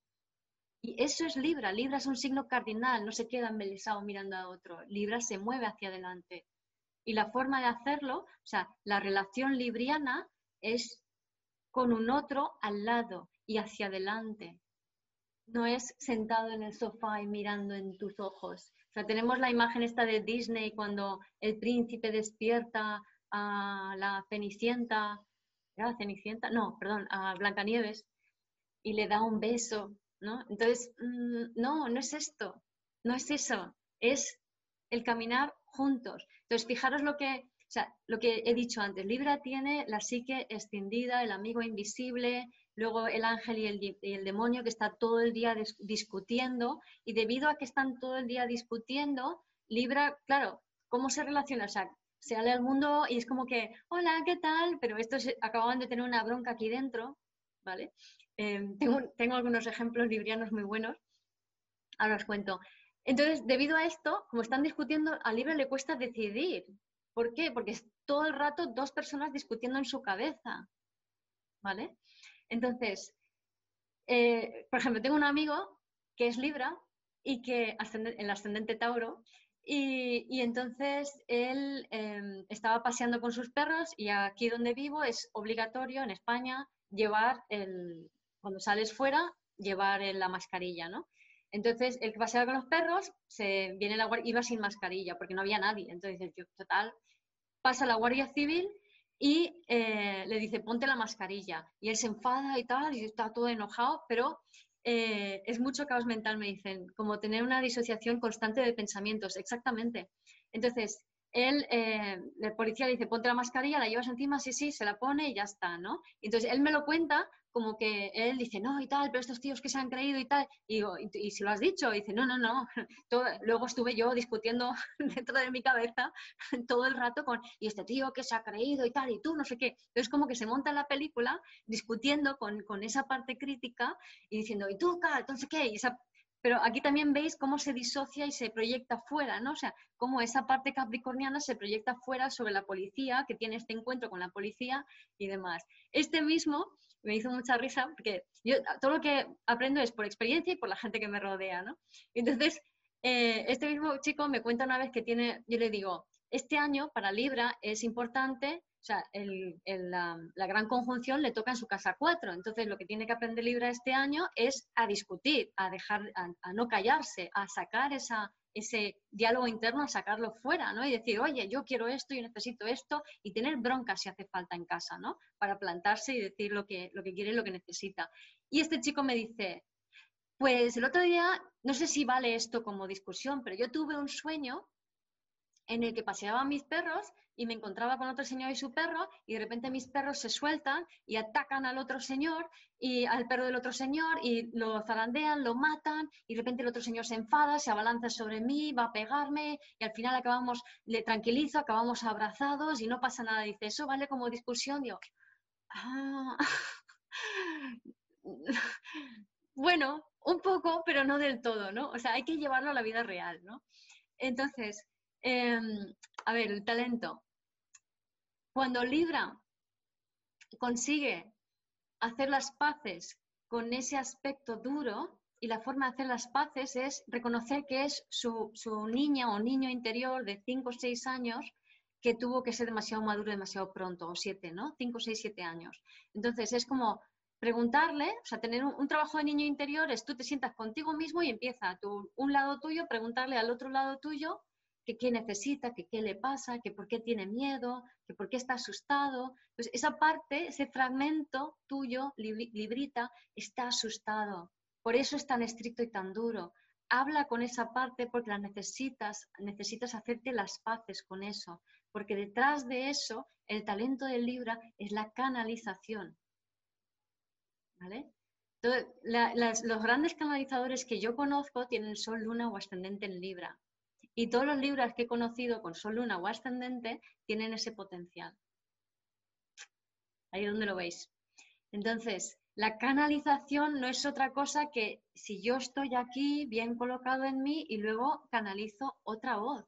Y eso es Libra. Libra es un signo cardinal, no se queda embelesado mirando a otro. Libra se mueve hacia adelante. Y la forma de hacerlo, o sea, la relación libriana es con un otro al lado y hacia adelante. No es sentado en el sofá y mirando en tus ojos. O sea, tenemos la imagen esta de Disney cuando el príncipe despierta a la Cenicienta, ¿era Cenicienta? No, perdón, a Blancanieves, y le da un beso, ¿no? Entonces, mm, no, no es esto, no es eso, es el caminar juntos. Entonces, fijaros lo que, sea, lo que he dicho antes, Libra tiene la psique extendida, el amigo invisible, luego el ángel y el, demonio que está todo el día discutiendo y debido a que están todo el día discutiendo, Libra, claro, ¿cómo se relaciona? O sea, se sale al mundo y es como que, hola, ¿qué tal? Pero estos acababan de tener una bronca aquí dentro, ¿vale? Em, tengo, algunos ejemplos librianos muy buenos, ahora os cuento. Entonces, debido a esto, como están discutiendo, al Libra le cuesta decidir. ¿Por qué? Porque es todo el rato dos personas discutiendo en su cabeza, ¿vale? Entonces, eh, por ejemplo, tengo un amigo que es Libra y que el ascendente Tauro, y, entonces él em, estaba paseando con sus perros y aquí donde vivo es obligatorio en España llevar el, cuando sales fuera, llevar la mascarilla, ¿no? Entonces, el que paseaba con los perros, se viene la iba sin mascarilla porque no había nadie. Entonces, yo, total, pasa la Guardia Civil y eh, le dice, ponte la mascarilla. Y él se enfada y tal, y está todo enojado, pero eh, es mucho caos mental, me dicen, como tener una disociación constante de pensamientos, exactamente. Entonces, él, eh, el policía le dice, ponte la mascarilla, la llevas encima, sí, sí, se la pone y ya está, ¿no? Entonces, él me lo cuenta como que él dice, no, y tal, pero estos tíos que se han creído y tal, y digo, ¿y, si lo has dicho? Y dice, no, no, no. luego estuve yo discutiendo dentro de mi cabeza todo el rato con, y este tío que se ha creído y tal, y tú, no sé qué. Entonces, como que se monta la película discutiendo con, con esa parte crítica y diciendo, ¿y tú, tal, entonces qué? Y esa pero aquí también veis cómo se disocia y se proyecta fuera, ¿no? O sea, cómo esa parte capricorniana se proyecta fuera sobre la policía, que tiene este encuentro con la policía y demás. Este mismo me hizo mucha risa porque yo todo lo que aprendo es por experiencia y por la gente que me rodea, ¿no? Entonces, eh, este mismo chico me cuenta una vez que tiene, yo le digo, este año para Libra es importante o sea, la, gran conjunción le toca en su casa cuatro. Entonces, lo que tiene que aprender Libra este año es a discutir, a dejar, a, no callarse, a sacar esa, ese diálogo interno, a sacarlo fuera, ¿no? Y decir, oye, yo quiero esto, yo necesito esto, y tener bronca si hace falta en casa, ¿no? Para plantarse y decir lo que, lo que quiere y lo que necesita. Y este chico me dice, pues el otro día, no sé si vale esto como discusión, pero yo tuve un sueño en el que paseaba mis perros y me encontraba con otro señor y su perro y de repente mis perros se sueltan y atacan al otro señor y al perro del otro señor y lo zarandean, lo matan y de repente el otro señor se enfada, se abalanza sobre mí, va a pegarme y al final acabamos, le tranquilizo, acabamos abrazados y no pasa nada. Dice, eso vale como discusión. Digo, ah, bueno, un poco, pero no del todo, ¿no? O sea, hay que llevarlo a la vida real, ¿no? Entonces, Em, a ver, el talento. Cuando Libra consigue hacer las paces con ese aspecto duro, y la forma de hacer las paces es reconocer que es su, niña o niño interior de 5 o 6 años que tuvo que ser demasiado maduro demasiado pronto, o 7, ¿no? 5, 6, 7 años. Entonces es como preguntarle, o sea, tener un, trabajo de niño interior es tú te sientas contigo mismo y empieza tu, un lado tuyo, preguntarle al otro lado tuyo que qué necesita, que qué le pasa, que por qué tiene miedo, que por qué está asustado. Pues esa parte, ese fragmento tuyo, librita, está asustado. Por eso es tan estricto y tan duro. Habla con esa parte porque la necesitas, necesitas hacerte las paces con eso, porque detrás de eso el talento del Libra es la canalización. ¿Vale? los grandes canalizadores que yo conozco tienen Sol, Luna o Ascendente en Libra. Y todos los libros que he conocido con Sol, Luna o Ascendente tienen ese potencial. Ahí donde lo veis. Entonces, la canalización no es otra cosa que si yo estoy aquí bien colocado en mí y luego canalizo otra voz.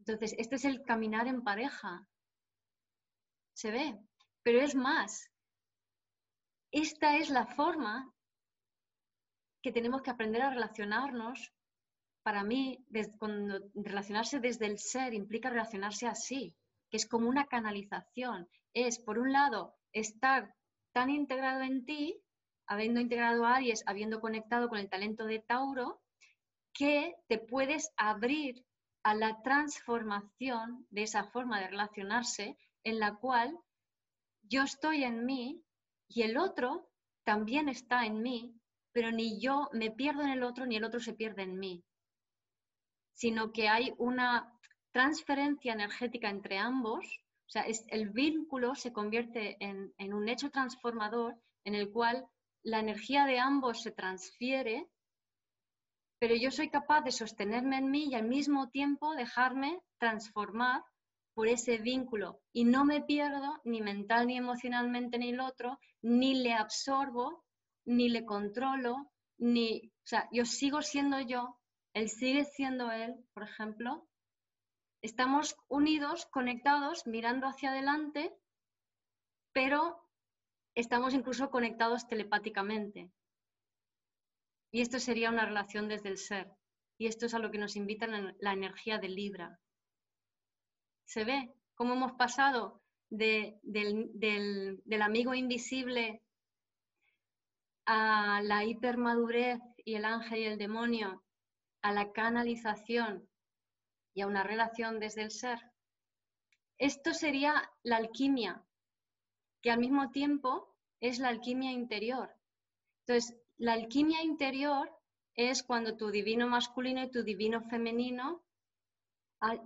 Entonces, este es el caminar en pareja. Se ve. Pero es más, esta es la forma que tenemos que aprender a relacionarnos para mí, relacionarse desde el ser implica relacionarse así, que es como una canalización. Es, por un lado, estar tan integrado en ti, habiendo integrado a Aries, habiendo conectado con el talento de Tauro, que te puedes abrir a la transformación de esa forma de relacionarse en la cual yo estoy en mí y el otro también está en mí, pero ni yo me pierdo en el otro ni el otro se pierde en mí sino que hay una, transferencia energética entre ambos, o sea, es, el vínculo se convierte en, en un hecho transformador en el cual la energía de ambos se transfiere, pero yo soy capaz de sostenerme en mí y al mismo tiempo dejarme transformar por ese vínculo. Y no me pierdo ni mental ni emocionalmente ni el otro, ni le absorbo, ni le controlo, ni, o sea, yo sigo siendo yo, él sigue siendo él, por ejemplo. Estamos unidos, conectados, mirando hacia adelante, pero estamos incluso conectados telepáticamente. Y esto sería una relación desde el ser. Y esto es a lo que nos invita la energía de Libra se ve cómo hemos pasado del, amigo invisible a la hipermadurez y el ángel y el demonio, a la canalización y a una relación desde el ser. Esto sería la alquimia, que al mismo tiempo es la alquimia interior. Entonces, la alquimia interior es cuando tu divino masculino y tu divino femenino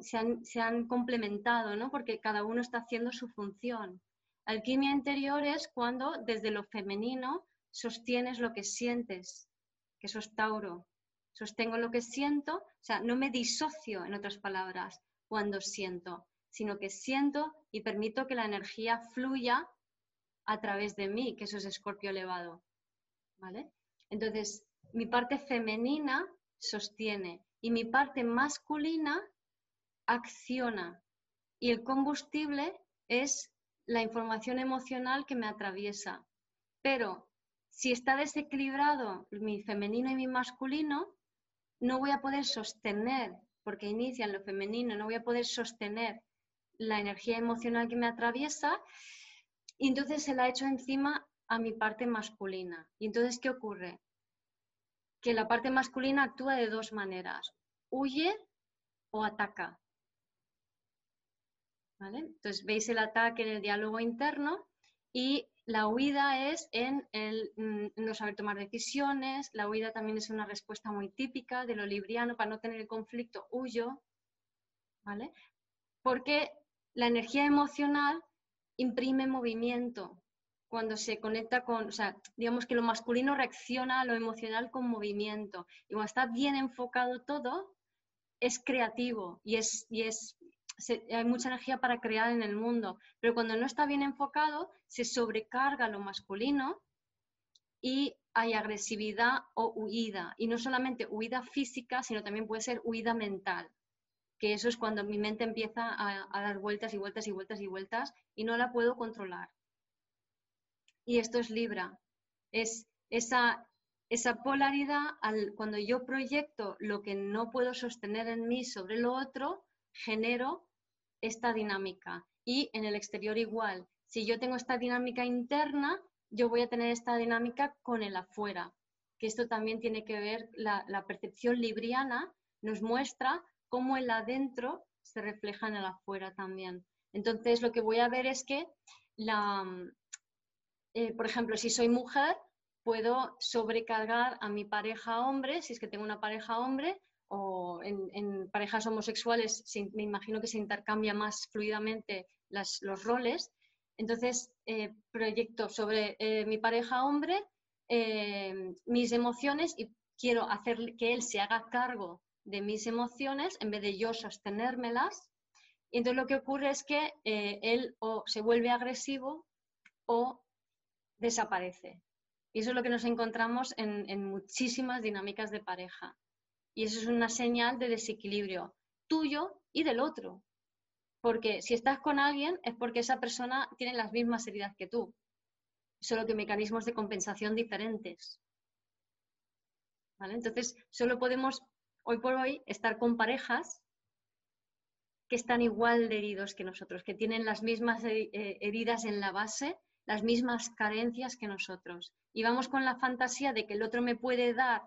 se han, complementado, ¿no? porque cada uno está haciendo su función. Alquimia interior es cuando desde lo femenino sostienes lo que sientes, que eso es Tauro. Sostengo lo que siento, o sea, no me disocio, en otras palabras, cuando siento, sino que siento y permito que la energía fluya a través de mí, que eso es escorpio elevado. ¿Vale? Entonces, mi parte femenina sostiene y mi parte masculina acciona y el combustible es la información emocional que me atraviesa. Pero si está desequilibrado mi femenino y mi masculino, no voy a poder sostener, porque inicia lo femenino, no voy a poder sostener la energía emocional que me atraviesa, y entonces se la echo encima a mi parte masculina. ¿Y entonces qué ocurre? Que la parte masculina actúa de dos maneras, huye o ataca. Entonces veis el ataque en el diálogo interno y la huida es en el mm, no saber tomar decisiones, la huida también es una respuesta muy típica de lo libriano, para no tener el conflicto, huyo, ¿vale? Porque la energía emocional imprime movimiento cuando se conecta con, o sea, digamos que lo masculino reacciona a lo emocional con movimiento y cuando está bien enfocado todo, es creativo y es, y es hay mucha energía para crear en el mundo, pero cuando no está bien enfocado, se sobrecarga lo masculino y hay agresividad o huida. Y no solamente huida física, sino también puede ser huida mental, que eso es cuando mi mente empieza a, dar vueltas y vueltas y vueltas y vueltas y no la puedo controlar. Y esto es Libra. Es esa, esa polaridad al, cuando yo proyecto lo que no puedo sostener en mí sobre lo otro, genero esta dinámica. Y en el exterior igual. Si yo tengo esta dinámica interna, yo voy a tener esta dinámica con el afuera. Que esto también tiene que ver, la, percepción libriana nos muestra cómo el adentro se refleja en el afuera también. Entonces, lo que voy a ver es que, la, eh, por ejemplo, si soy mujer, puedo sobrecargar a mi pareja hombre, si es que tengo una pareja hombre, o en, parejas homosexuales me imagino que se intercambia más fluidamente los roles. Entonces, eh, proyecto sobre eh, mi pareja hombre eh, mis emociones y quiero hacer que él se haga cargo de mis emociones en vez de yo sostenérmelas. Y entonces lo que ocurre es que él o se vuelve agresivo o desaparece. Y eso es lo que nos encontramos en muchísimas dinámicas de pareja. Y eso es una señal de desequilibrio tuyo y del otro. Porque si estás con alguien es porque esa persona tiene las mismas heridas que tú, solo que mecanismos de compensación diferentes. Entonces, solo podemos hoy por hoy estar con parejas que están igual de heridos que nosotros, que tienen las mismas eh, heridas en la base, las mismas carencias que nosotros. Y vamos con la fantasía de que el otro me puede dar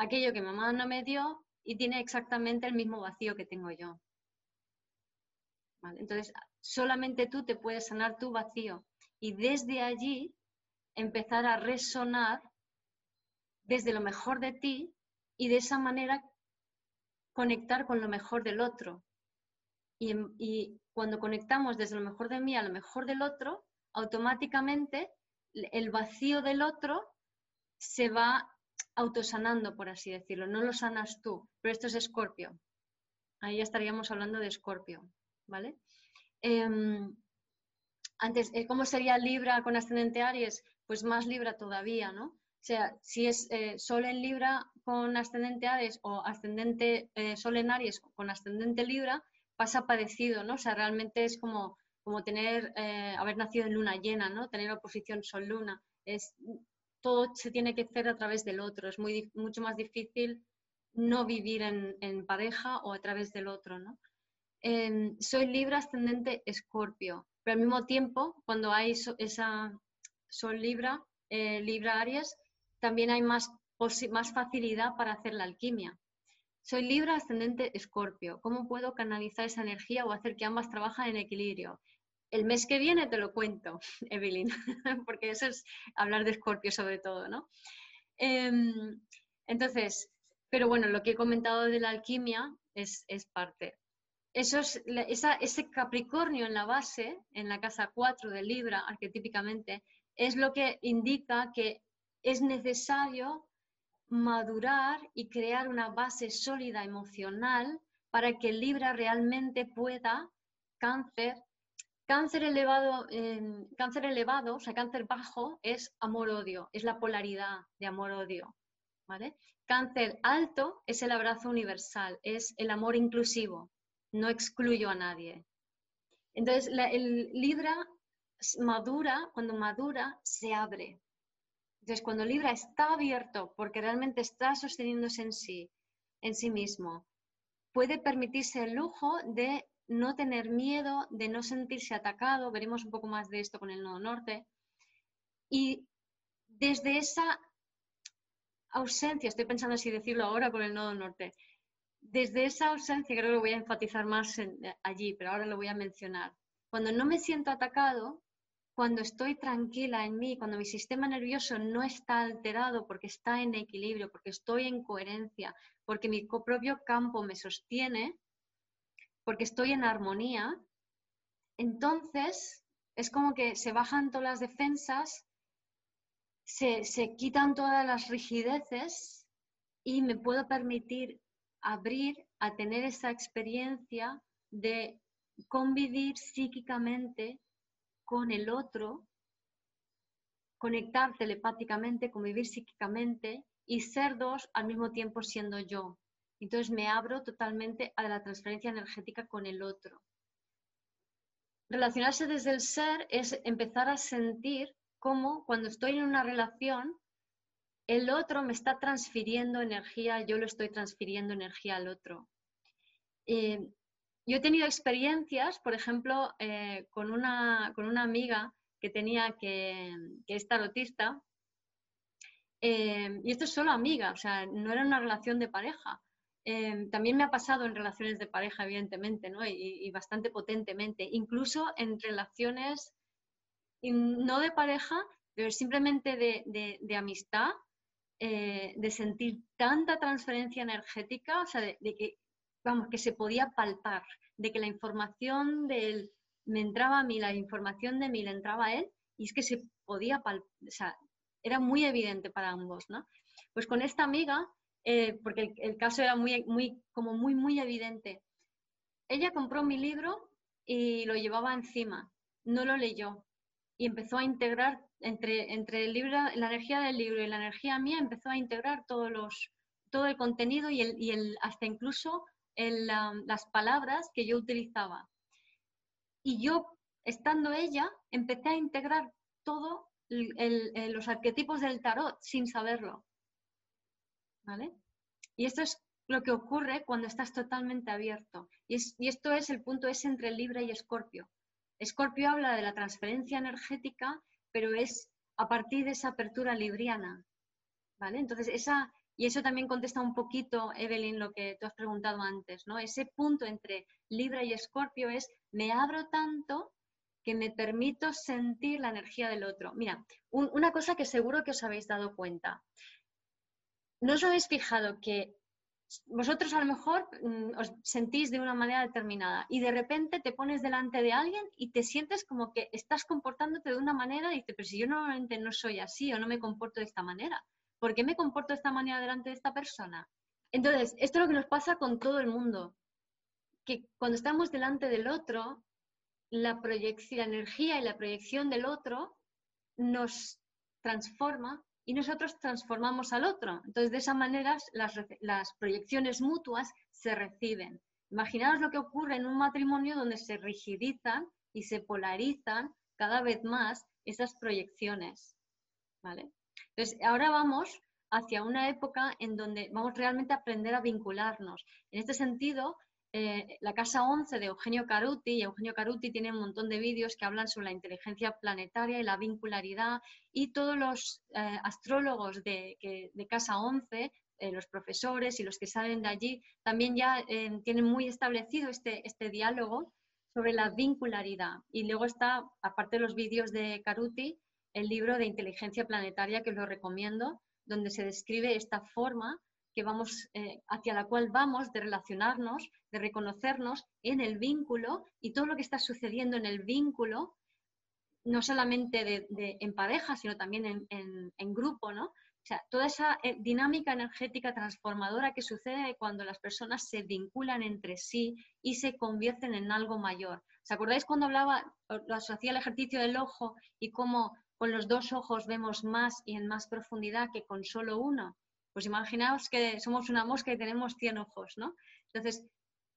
aquello que mamá no me dio y tiene exactamente el mismo vacío que tengo yo. Entonces, solamente tú te puedes sanar tu vacío y desde allí empezar a resonar desde lo mejor de ti y de esa manera conectar con lo mejor del otro. y, cuando conectamos desde lo mejor de mí a lo mejor del otro, automáticamente el vacío del otro se va autosanando, por así decirlo. No lo sanas tú, pero esto es Escorpio. Ahí ya estaríamos hablando de Escorpio, ¿vale? Em, antes, eh, ¿cómo sería Libra con ascendente Aries? Pues más Libra todavía, ¿no? O sea, si es eh, Sol en Libra con ascendente Aries o ascendente eh, Sol en Aries con ascendente Libra, pasa parecido, ¿no? O sea, realmente es como, como tener, haber nacido en luna llena, ¿no? Tener oposición Sol-Luna. Todo se tiene que hacer a través del otro. Es muy, mucho más difícil no vivir en, pareja o a través del otro, ¿no? Em, soy Libra ascendente Escorpio, pero al mismo tiempo, cuando hay esa Sol Libra, eh, Libra Aries, también hay más, más facilidad para hacer la alquimia. Soy Libra ascendente Escorpio. ¿Cómo puedo canalizar esa energía o hacer que ambas trabajen en equilibrio? El mes que viene te lo cuento, Evelyn, porque eso es hablar de Escorpio sobre todo, ¿no? Em, entonces, pero bueno, lo que he comentado de la alquimia es, parte. Eso es, ese Capricornio en la base, en la casa 4 de Libra, arquetípicamente, es lo que indica que es necesario madurar y crear una base sólida emocional para que Libra realmente pueda cáncer Cáncer elevado, elevado, o sea, cáncer bajo es amor-odio, es la polaridad de amor-odio. ¿vale? Cáncer alto es el abrazo universal, es el amor inclusivo, no excluyo a nadie. Entonces, el Libra madura, cuando madura, se abre. Entonces, cuando Libra está abierto porque realmente está sosteniéndose en sí, en sí mismo, puede permitirse el lujo de no tener miedo, de no sentirse atacado, veremos un poco más de esto con el nodo norte. Y desde esa ausencia, estoy pensando así decirlo ahora con el nodo norte, desde esa ausencia creo que lo voy a enfatizar más allí, pero ahora lo voy a mencionar. Cuando no me siento atacado, cuando estoy tranquila en mí, cuando mi sistema nervioso no está alterado porque está en equilibrio, porque estoy en coherencia, porque mi propio campo me sostiene, porque estoy en armonía, entonces es como que se bajan todas las defensas, se, quitan todas las rigideces y me puedo permitir abrir a tener esa experiencia de convivir psíquicamente con el otro, conectar telepáticamente, convivir psíquicamente y ser dos al mismo tiempo siendo yo. Entonces me abro totalmente a la transferencia energética con el otro. Relacionarse desde el ser es empezar a sentir cómo cuando estoy en una relación, el otro me está transfiriendo energía, yo lo estoy transfiriendo energía al otro. Eh, yo he tenido experiencias, por ejemplo, eh, con, una, con, una, amiga que tenía que, que es tarotista, eh, y esto es solo amiga, o sea, no era una relación de pareja. Em, también me ha pasado en relaciones de pareja, evidentemente, ¿no? y, bastante potentemente, incluso en relaciones no de pareja, pero simplemente de, amistad, eh, de sentir tanta transferencia energética, o sea, de, que, vamos, que se podía palpar, de que la información de él me entraba a mí, la información de mí le entraba a él, y es que se podía palpar, o sea, era muy evidente para ambos, ¿no? Pues con esta amiga eh, porque el, caso era muy, muy, como muy, muy evidente. Ella compró mi libro y lo llevaba encima, no lo leyó y empezó a integrar entre, entre el libro, la energía del libro y la energía mía, empezó a integrar todos los, todo el contenido y, el, y el, hasta incluso las palabras que yo utilizaba. Y yo, estando ella, empecé a integrar todo los arquetipos del tarot sin saberlo. Y esto es lo que ocurre cuando estás totalmente abierto. Y, esto es el punto es entre Libra y Escorpio. Escorpio habla de la transferencia energética, pero es a partir de esa apertura libriana. ¿Vale? Entonces, esa, y eso también contesta un poquito, Evelyn, lo que tú has preguntado antes, ¿no? Ese punto entre Libra y Escorpio es, me abro tanto que me permito sentir la energía del otro. Mira, una cosa que seguro que os habéis dado cuenta. ¿No os habéis fijado que vosotros a lo mejor mm, os sentís de una manera determinada y de repente te pones delante de alguien y te sientes como que estás comportándote de una manera y dices, pero si yo normalmente no soy así o no me comporto de esta manera, ¿por qué me comporto de esta manera delante de esta persona? Entonces, esto es lo que nos pasa con todo el mundo, que cuando estamos delante del otro, la, la energía y la proyección del otro nos transforma y nosotros transformamos al otro. Entonces, de esa manera, las, proyecciones mutuas se reciben. Imaginaos lo que ocurre en un matrimonio donde se rigidizan y se polarizan cada vez más esas proyecciones. ¿vale? Entonces, ahora vamos hacia una época en donde vamos realmente a aprender a vincularnos. En este sentido, eh, la Casa 11 de Eugenio Caruti, y Eugenio Caruti tiene un montón de vídeos que hablan sobre la inteligencia planetaria y la vincularidad, y todos los eh, astrólogos de, Casa 11, eh, los profesores y los que salen de allí, también ya tienen muy establecido este, este diálogo sobre la vincularidad. Y luego está, aparte de los vídeos de Caruti, el libro de inteligencia planetaria que os lo recomiendo, donde se describe esta forma que vamos, eh, hacia la cual vamos de relacionarnos, de reconocernos en el vínculo y todo lo que está sucediendo en el vínculo, no solamente de, en pareja, sino también en, grupo, ¿no? O sea, toda esa eh, dinámica energética transformadora que sucede cuando las personas se vinculan entre sí y se convierten en algo mayor. ¿Os acordáis cuando hablaba, os hacía el ejercicio del ojo y cómo con los dos ojos vemos más y en más profundidad que con solo uno? Pues imaginaos que somos una mosca y tenemos 100 ojos, ¿no? Entonces,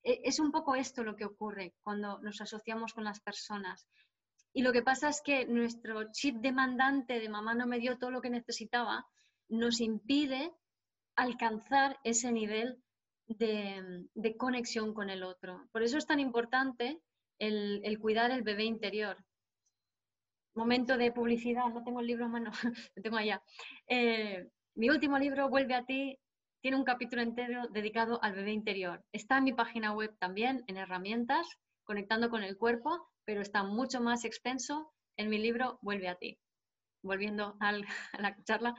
e, es un poco esto lo que ocurre cuando nos asociamos con las personas. Y lo que pasa es que nuestro chip demandante de mamá no me dio todo lo que necesitaba nos impide alcanzar ese nivel de, conexión con el otro. Por eso es tan importante el, cuidar el bebé interior. Momento de publicidad, no tengo el libro a mano, lo tengo allá. Eh, mi último libro, Vuelve a ti, tiene un capítulo entero dedicado al bebé interior. Está en mi página web también, en herramientas, conectando con el cuerpo, pero está mucho más extenso en mi libro Vuelve a ti. Volviendo a la charla,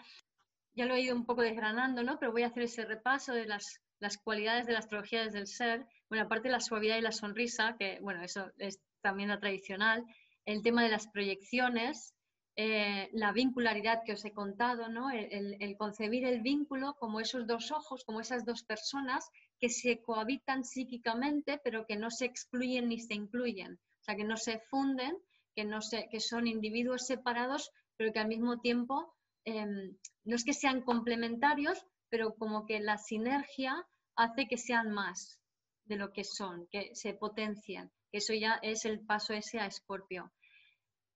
ya lo he ido un poco desgranando, ¿no? Pero voy a hacer ese repaso de las, las cualidades de la astrología desde el ser. Bueno, aparte de la suavidad y la sonrisa, que bueno, eso es también la tradicional, el tema de las proyecciones, eh, la vincularidad que os he contado, ¿no? El, concebir el vínculo como esos dos ojos, como esas dos personas que se cohabitan psíquicamente, pero que no se excluyen ni se incluyen, o sea, que no se funden, que, no se, que son individuos separados, pero que al mismo tiempo em, no es que sean complementarios, pero como que la sinergia hace que sean más de lo que son, que se potencian. Eso ya es el paso ese a Escorpio.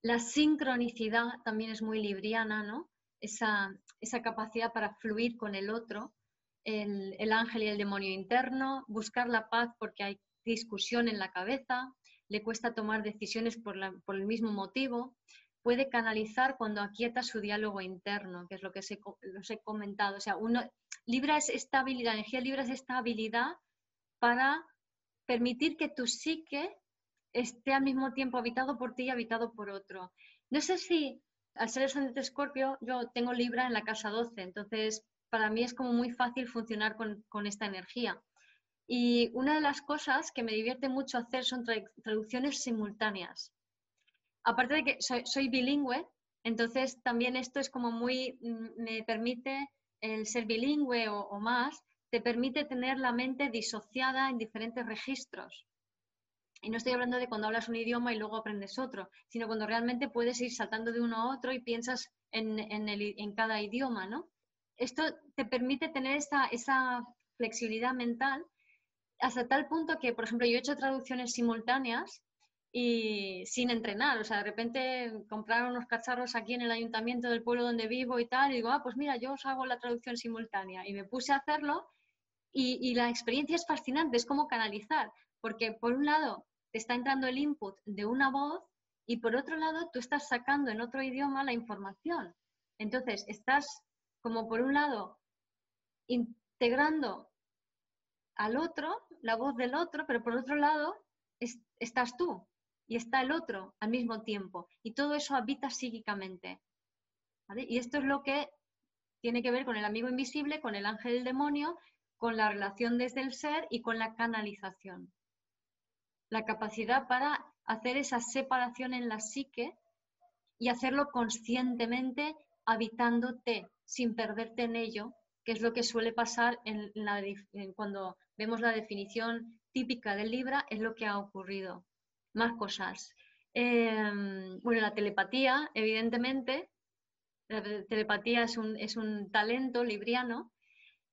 La sincronicidad también es muy libriana, ¿no? Esa, capacidad para fluir con el otro, el, ángel y el demonio interno, buscar la paz porque hay discusión en la cabeza, le cuesta tomar decisiones por, el mismo motivo, puede canalizar cuando aquieta su diálogo interno, que es lo que os he comentado. O sea, uno, Libra es estabilidad, la energía Libra es estabilidad para permitir que tu psique esté al mismo tiempo habitado por ti y habitado por otro. No sé si al ser ascendente Escorpio, yo tengo Libra en la casa 12, entonces para mí es como muy fácil funcionar con, esta energía. Y una de las cosas que me divierte mucho hacer son traducciones simultáneas. Aparte de que soy, bilingüe, entonces también esto es como muy, mm, me permite el ser bilingüe o más, te permite tener la mente disociada en diferentes registros. Y no estoy hablando de cuando hablas un idioma y luego aprendes otro, sino cuando realmente puedes ir saltando de uno a otro y piensas en, en, cada idioma, ¿no? Esto te permite tener esa, esa flexibilidad mental hasta tal punto que, por ejemplo, yo he hecho traducciones simultáneas y sin entrenar, o sea, de repente compraron unos cacharros aquí en el ayuntamiento del pueblo donde vivo y tal, y digo, ah, pues mira, yo os hago la traducción simultánea. Y me puse a hacerlo y, y la experiencia es fascinante, es como canalizar, porque por un lado te está entrando el input de una voz y por otro lado tú estás sacando en otro idioma la información. Entonces, estás como por un lado integrando al otro, la voz del otro, pero por otro lado estás tú y está el otro al mismo tiempo. Y todo eso habita psíquicamente. Y esto es lo que tiene que ver con el amigo invisible, con el ángel del demonio, con la relación desde el ser y con la canalización. La capacidad para hacer esa separación en la psique y hacerlo conscientemente habitándote sin perderte en ello, que es lo que suele pasar en cuando vemos la definición típica del Libra, es lo que ha ocurrido. Más cosas. Em, bueno, la telepatía, evidentemente, la telepatía es un, es un talento libriano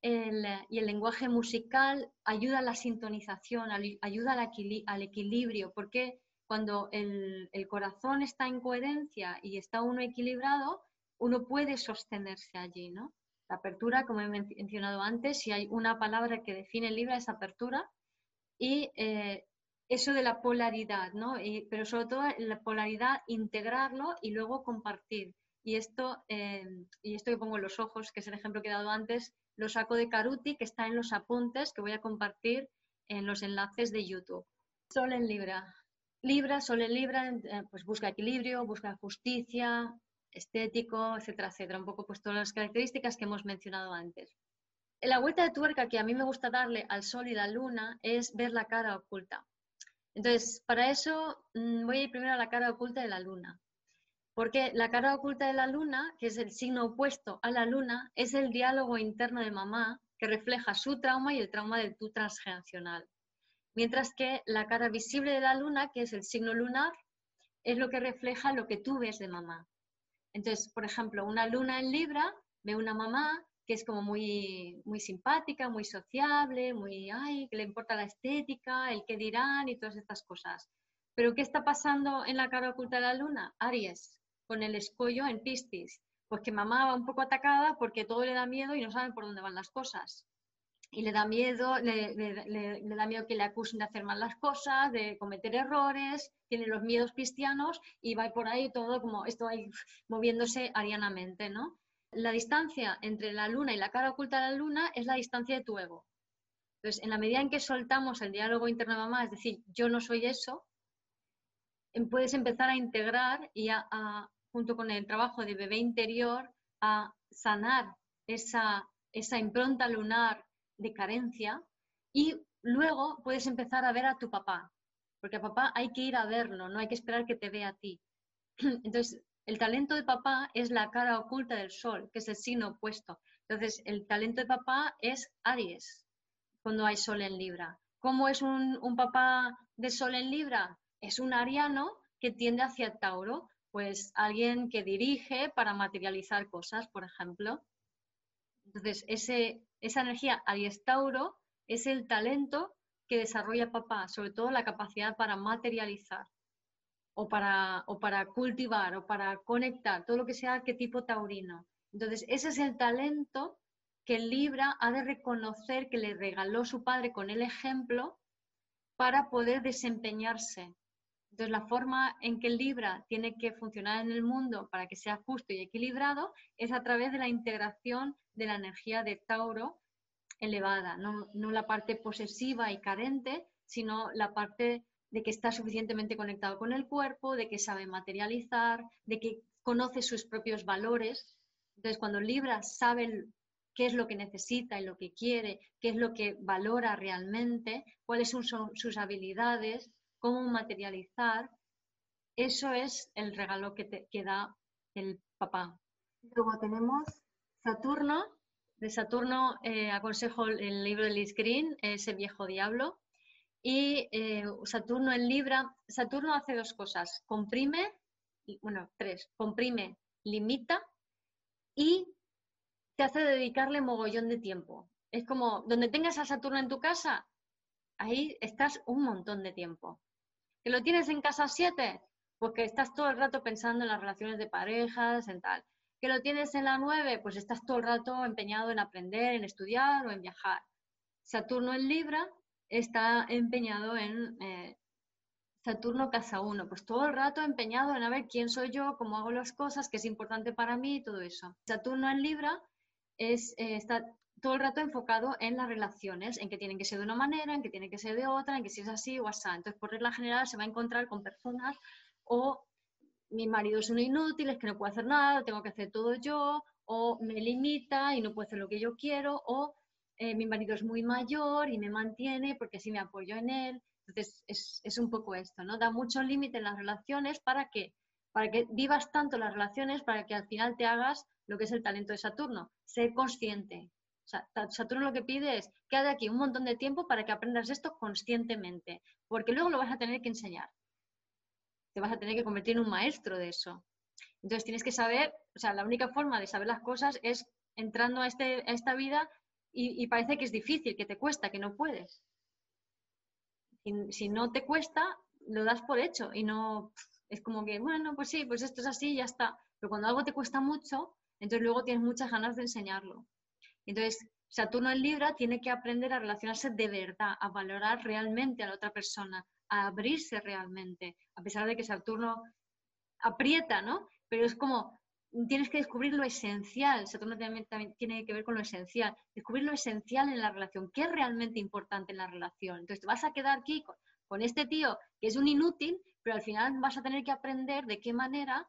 y el lenguaje musical ayuda a la sintonización, ayuda al, equilibrio, porque cuando el, corazón está en coherencia y está uno equilibrado, uno puede sostenerse allí, ¿no? La apertura, como he mencionado antes, si hay una palabra que define el libro, es apertura. Y eh, eso de la polaridad, ¿no? pero sobre todo la polaridad, integrarlo y luego compartir. Y esto, eh, y esto que pongo en los ojos, que es el ejemplo que he dado antes, lo saco de Caruti, que está en los apuntes que voy a compartir en los enlaces de YouTube. Sol en Libra. Libra, Sol en Libra, eh, pues busca equilibrio, busca justicia, estético, etcétera, etcétera. Un poco pues todas las características que hemos mencionado antes. La vuelta de tuerca que a mí me gusta darle al Sol y la Luna es ver la cara oculta. Entonces, para eso mm, voy a ir primero a la cara oculta de la Luna. Porque la cara oculta de la luna, que es el signo opuesto a la luna, es el diálogo interno de mamá que refleja su trauma y el trauma del tú transgeneracional. Mientras que la cara visible de la luna, que es el signo lunar, es lo que refleja lo que tú ves de mamá. Entonces, por ejemplo, una luna en Libra ve una mamá que es como muy, muy simpática, muy sociable, muy, ay, que le importa la estética, el qué dirán y todas estas cosas. Pero ¿qué está pasando en la cara oculta de la luna? Aries, con el escollo en Piscis? Pues que mamá va un poco atacada porque todo le da miedo y no sabe por dónde van las cosas. Y le da miedo, le, da miedo que le acusen de hacer mal las cosas, de cometer errores, tiene los miedos cristianos y va por ahí todo como esto ahí moviéndose arianamente, ¿no? La distancia entre la luna y la cara oculta de la luna es la distancia de tu ego. Entonces, en la medida en que soltamos el diálogo interno de mamá, es decir, yo no soy eso, em, puedes empezar a integrar y a, junto con el trabajo de bebé interior, a sanar esa, esa impronta lunar de carencia y luego puedes empezar a ver a tu papá, porque a papá hay que ir a verlo, no hay que esperar que te vea a ti. Entonces, el talento de papá es la cara oculta del sol, que es el signo opuesto. Entonces, el talento de papá es Aries, cuando hay sol en Libra. ¿Cómo es un, un papá de sol en Libra? Es un ariano que tiende hacia Tauro, pues alguien que dirige para materializar cosas, por ejemplo. Entonces, esa energía Aries-Tauro es el talento que desarrolla papá, sobre todo la capacidad para materializar o para, o para cultivar o para conectar, todo lo que sea qué tipo taurino. Entonces, ese es el talento que Libra ha de reconocer que le regaló su padre con el ejemplo para poder desempeñarse entonces, la forma en que Libra tiene que funcionar en el mundo para que sea justo y equilibrado es a través de la integración de la energía de Tauro elevada, no, la parte posesiva y carente, sino la parte de que está suficientemente conectado con el cuerpo, de que sabe materializar, de que conoce sus propios valores. Entonces, cuando Libra sabe qué es lo que necesita y lo que quiere, qué es lo que valora realmente, cuáles son sus habilidades, cómo materializar, eso es el regalo que, te, da el papá. Luego tenemos Saturno. De Saturno eh, aconsejo el libro de Liz Green, Ese viejo diablo. Y eh, Saturno en Libra, Saturno hace dos cosas, comprime, bueno, tres, comprime, limita y te hace dedicarle mogollón de tiempo. Es como, donde tengas a Saturno en tu casa, ahí estás un montón de tiempo. ¿Que lo tienes en casa 7? Porque estás todo el rato pensando en las relaciones de parejas, en tal. ¿Que lo tienes en la 9? Pues estás todo el rato empeñado en aprender, en estudiar o en viajar. Saturno en Libra está empeñado en eh, Saturno casa 1, pues todo el rato empeñado en a ver quién soy yo, cómo hago las cosas, qué es importante para mí y todo eso. Saturno en Libra es, eh, está todo el rato enfocado en las relaciones, en que tienen que ser de una manera, en que tienen que ser de otra, en que si es así o así. Entonces, por regla general, se va a encontrar con personas o mi marido es un inútil, es que no puede hacer nada, tengo que hacer todo yo, o me limita y no puede hacer lo que yo quiero, o eh, mi marido es muy mayor y me mantiene porque así me apoyo en él. Entonces, es, es un poco esto, ¿no? Da mucho límite en las relaciones para que, para que vivas tanto las relaciones, para que al final te hagas lo que es el talento de Saturno, ser consciente. O sea, Saturno lo que pide es que de aquí un montón de tiempo para que aprendas esto conscientemente, porque luego lo vas a tener que enseñar. Te vas a tener que convertir en un maestro de eso. Entonces tienes que saber, o sea, la única forma de saber las cosas es entrando a, este, esta vida y, parece que es difícil, que te cuesta, que no puedes. Si no te cuesta, lo das por hecho y no es como que, bueno, pues sí, pues esto es así ya está. Pero cuando algo te cuesta mucho, entonces luego tienes muchas ganas de enseñarlo. Entonces, Saturno en Libra tiene que aprender a relacionarse de verdad, a valorar realmente a la otra persona, a abrirse realmente, a pesar de que Saturno aprieta, ¿no? Pero es como, tienes que descubrir lo esencial. Saturno también, tiene que ver con lo esencial. Descubrir lo esencial en la relación. ¿Qué es realmente importante en la relación? Entonces, te vas a quedar aquí con, con este tío que es un inútil, pero al final vas a tener que aprender de qué manera,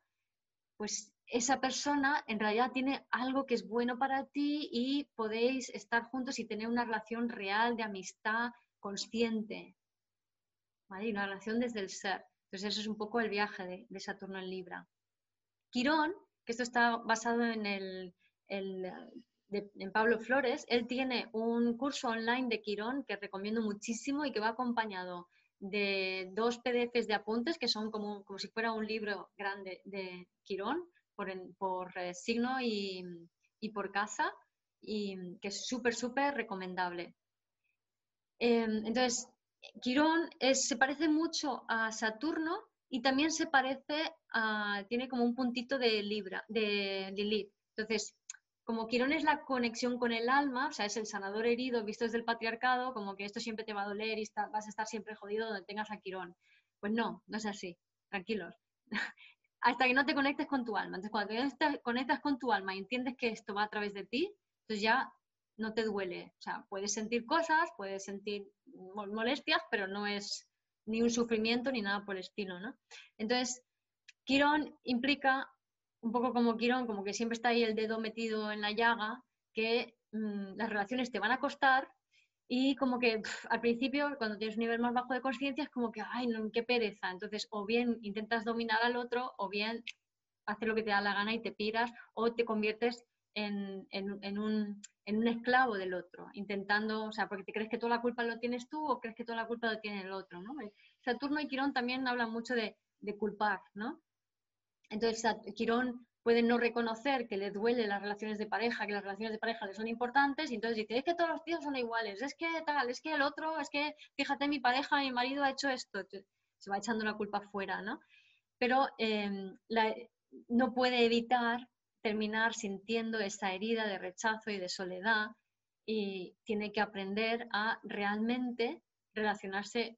pues, esa persona en realidad tiene algo que es bueno para ti y podéis estar juntos y tener una relación real de amistad consciente. ¿Vale? Y una relación desde el ser. Entonces, eso es un poco el viaje de, Saturno en Libra. Quirón, que esto está basado en, el, en Pablo Flores, él tiene un curso online de Quirón que recomiendo muchísimo y que va acompañado de dos PDFs de apuntes que son como, como si fuera un libro grande de Quirón por, por eh, signo y, y, por casa, y que es súper, súper recomendable. Em, entonces, Quirón se parece mucho a Saturno y también se parece a, tiene como un puntito de Libra, de Lilith. Entonces, como Quirón es la conexión con el alma, o sea, es el sanador herido visto desde el patriarcado, como que esto siempre te va a doler y vas a estar siempre jodido donde tengas a Quirón. Pues no, no es así, tranquilos. Hasta que no te conectes con tu alma. Entonces, cuando te conectas con tu alma y entiendes que esto va a través de ti, entonces ya no te duele. O sea, puedes sentir cosas, puedes sentir molestias, pero no es ni un sufrimiento ni nada por el estilo, ¿no? Entonces, Quirón implica un poco como Quirón, como que siempre está ahí el dedo metido en la llaga, que mm, las relaciones te van a costar y como que al principio, cuando tienes un nivel más bajo de conciencia, es como que, ay, no, qué pereza. Entonces, o bien intentas dominar al otro, o bien haces lo que te da la gana y te piras, o te conviertes en, en, un, en, un, esclavo del otro, intentando, o sea, porque te crees que toda la culpa lo tienes tú o crees que toda la culpa lo tiene el otro, ¿no? Saturno y Quirón también hablan mucho de, de culpar, ¿no? Entonces, Quirón puede no reconocer que le duele las relaciones de pareja, que las relaciones de pareja le son importantes, y entonces dice, es que todos los tíos son iguales, es que tal, es que el otro, es que, fíjate, mi pareja, mi marido ha hecho esto, se va echando la culpa fuera, ¿no? Pero em, no puede evitar terminar sintiendo esa herida de rechazo y de soledad y tiene que aprender a realmente relacionarse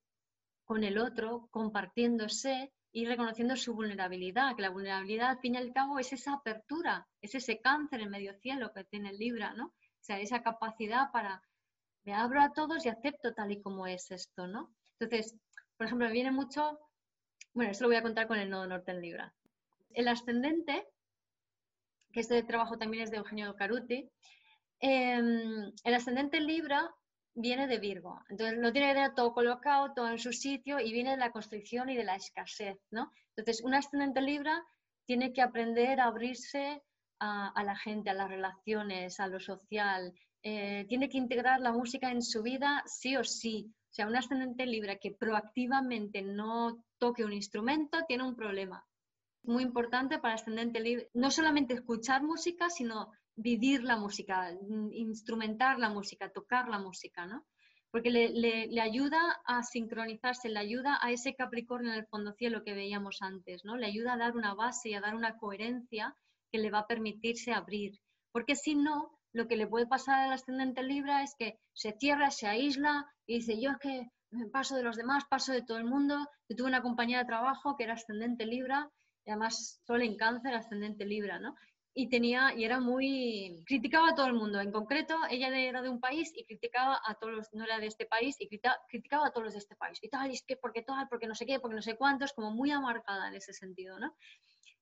con el otro, compartiéndose y reconociendo su vulnerabilidad, que la vulnerabilidad al fin y al cabo es esa apertura, es ese cáncer en medio cielo que tiene el Libra, ¿no? O sea, esa capacidad para me abro a todos y acepto tal y como es esto, ¿no? Entonces, por ejemplo, me viene mucho, bueno, esto lo voy a contar con el nodo norte en Libra. El ascendente que este trabajo también es de Eugenio Caruti, em, el ascendente Libra viene de Virgo. Entonces lo tiene que tener todo colocado, todo en su sitio y viene de la constricción y de la escasez, ¿no? Entonces un ascendente Libra tiene que aprender a abrirse a, la gente, a las relaciones, a lo social. Eh, tiene que integrar la música en su vida sí o sí. O sea, un ascendente Libra que proactivamente no toque un instrumento tiene un problema muy importante para ascendente libre, no solamente escuchar música, sino vivir la música, instrumentar la música, tocar la música, ¿no? Porque le, ayuda a sincronizarse, le ayuda a ese Capricornio en el fondo cielo que veíamos antes, ¿no? Le ayuda a dar una base y a dar una coherencia que le va a permitirse abrir. Porque si no, lo que le puede pasar al ascendente Libra es que se cierra, se aísla y dice, yo es que paso de los demás, paso de todo el mundo. Yo tuve una compañera de trabajo que era ascendente Libra además Sol en cáncer, ascendente Libra, ¿no? Y tenía, y era muy, criticaba a todo el mundo. En concreto, ella era de un país y criticaba a todos los, no era de este país, y criticaba, a todos los de este país. Y tal, y es que porque tal, porque no sé qué, porque no sé cuántos, como muy amargada en ese sentido, ¿no?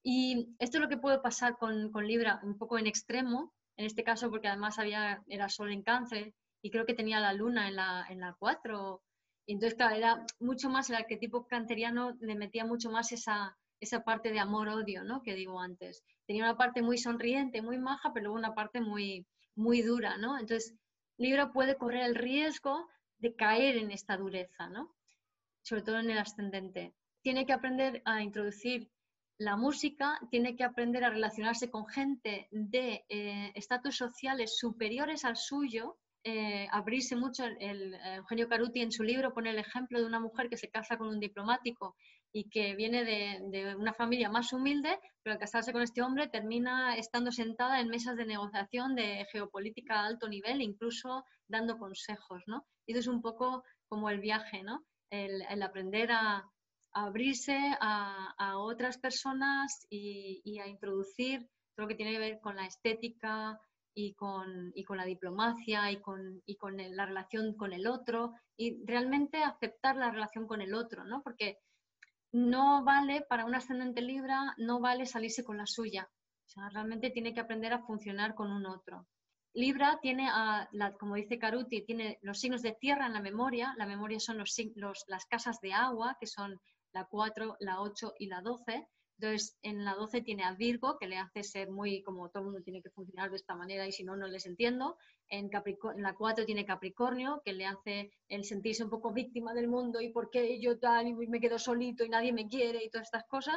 Y esto es lo que puede pasar con, con Libra, un poco en extremo, en este caso porque además había, era Sol en cáncer, y creo que tenía la luna en la, en la 4. Y entonces, claro, era mucho más el arquetipo canteriano, le metía mucho más esa, esa parte de amor-odio, ¿no? Que digo antes. Tenía una parte muy sonriente, muy maja, pero luego una parte muy, muy dura, ¿no? Entonces, Libra puede correr el riesgo de caer en esta dureza, ¿no? Sobre todo en el ascendente. Tiene que aprender a introducir la música, tiene que aprender a relacionarse con gente de eh, estatus sociales superiores al suyo, eh, abrirse mucho. El, Eugenio Caruti en su libro pone el ejemplo de una mujer que se casa con un diplomático y que viene de, una familia más humilde, pero al casarse con este hombre termina estando sentada en mesas de negociación de geopolítica a alto nivel, incluso dando consejos, ¿no? Y eso es un poco como el viaje, ¿no? El, aprender a, abrirse a, otras personas y, y a introducir todo lo que tiene que ver con la estética, y con, y con la diplomacia y con, y con la relación con el otro y realmente aceptar la relación con el otro, ¿no? Porque no vale para un ascendente Libra, no vale salirse con la suya. O sea, realmente tiene que aprender a funcionar con un otro. Libra tiene, a, la, como dice Caruti, tiene los signos de tierra en la memoria. La memoria son los, los, las casas de agua, que son la 4, la 8 y la 12. Entonces, en la 12 tiene a Virgo, que le hace ser muy como todo el mundo tiene que funcionar de esta manera y si no, no les entiendo. En, en la 4 tiene Capricornio, que le hace el sentirse un poco víctima del mundo y por qué yo tal y me quedo solito y nadie me quiere y todas estas cosas.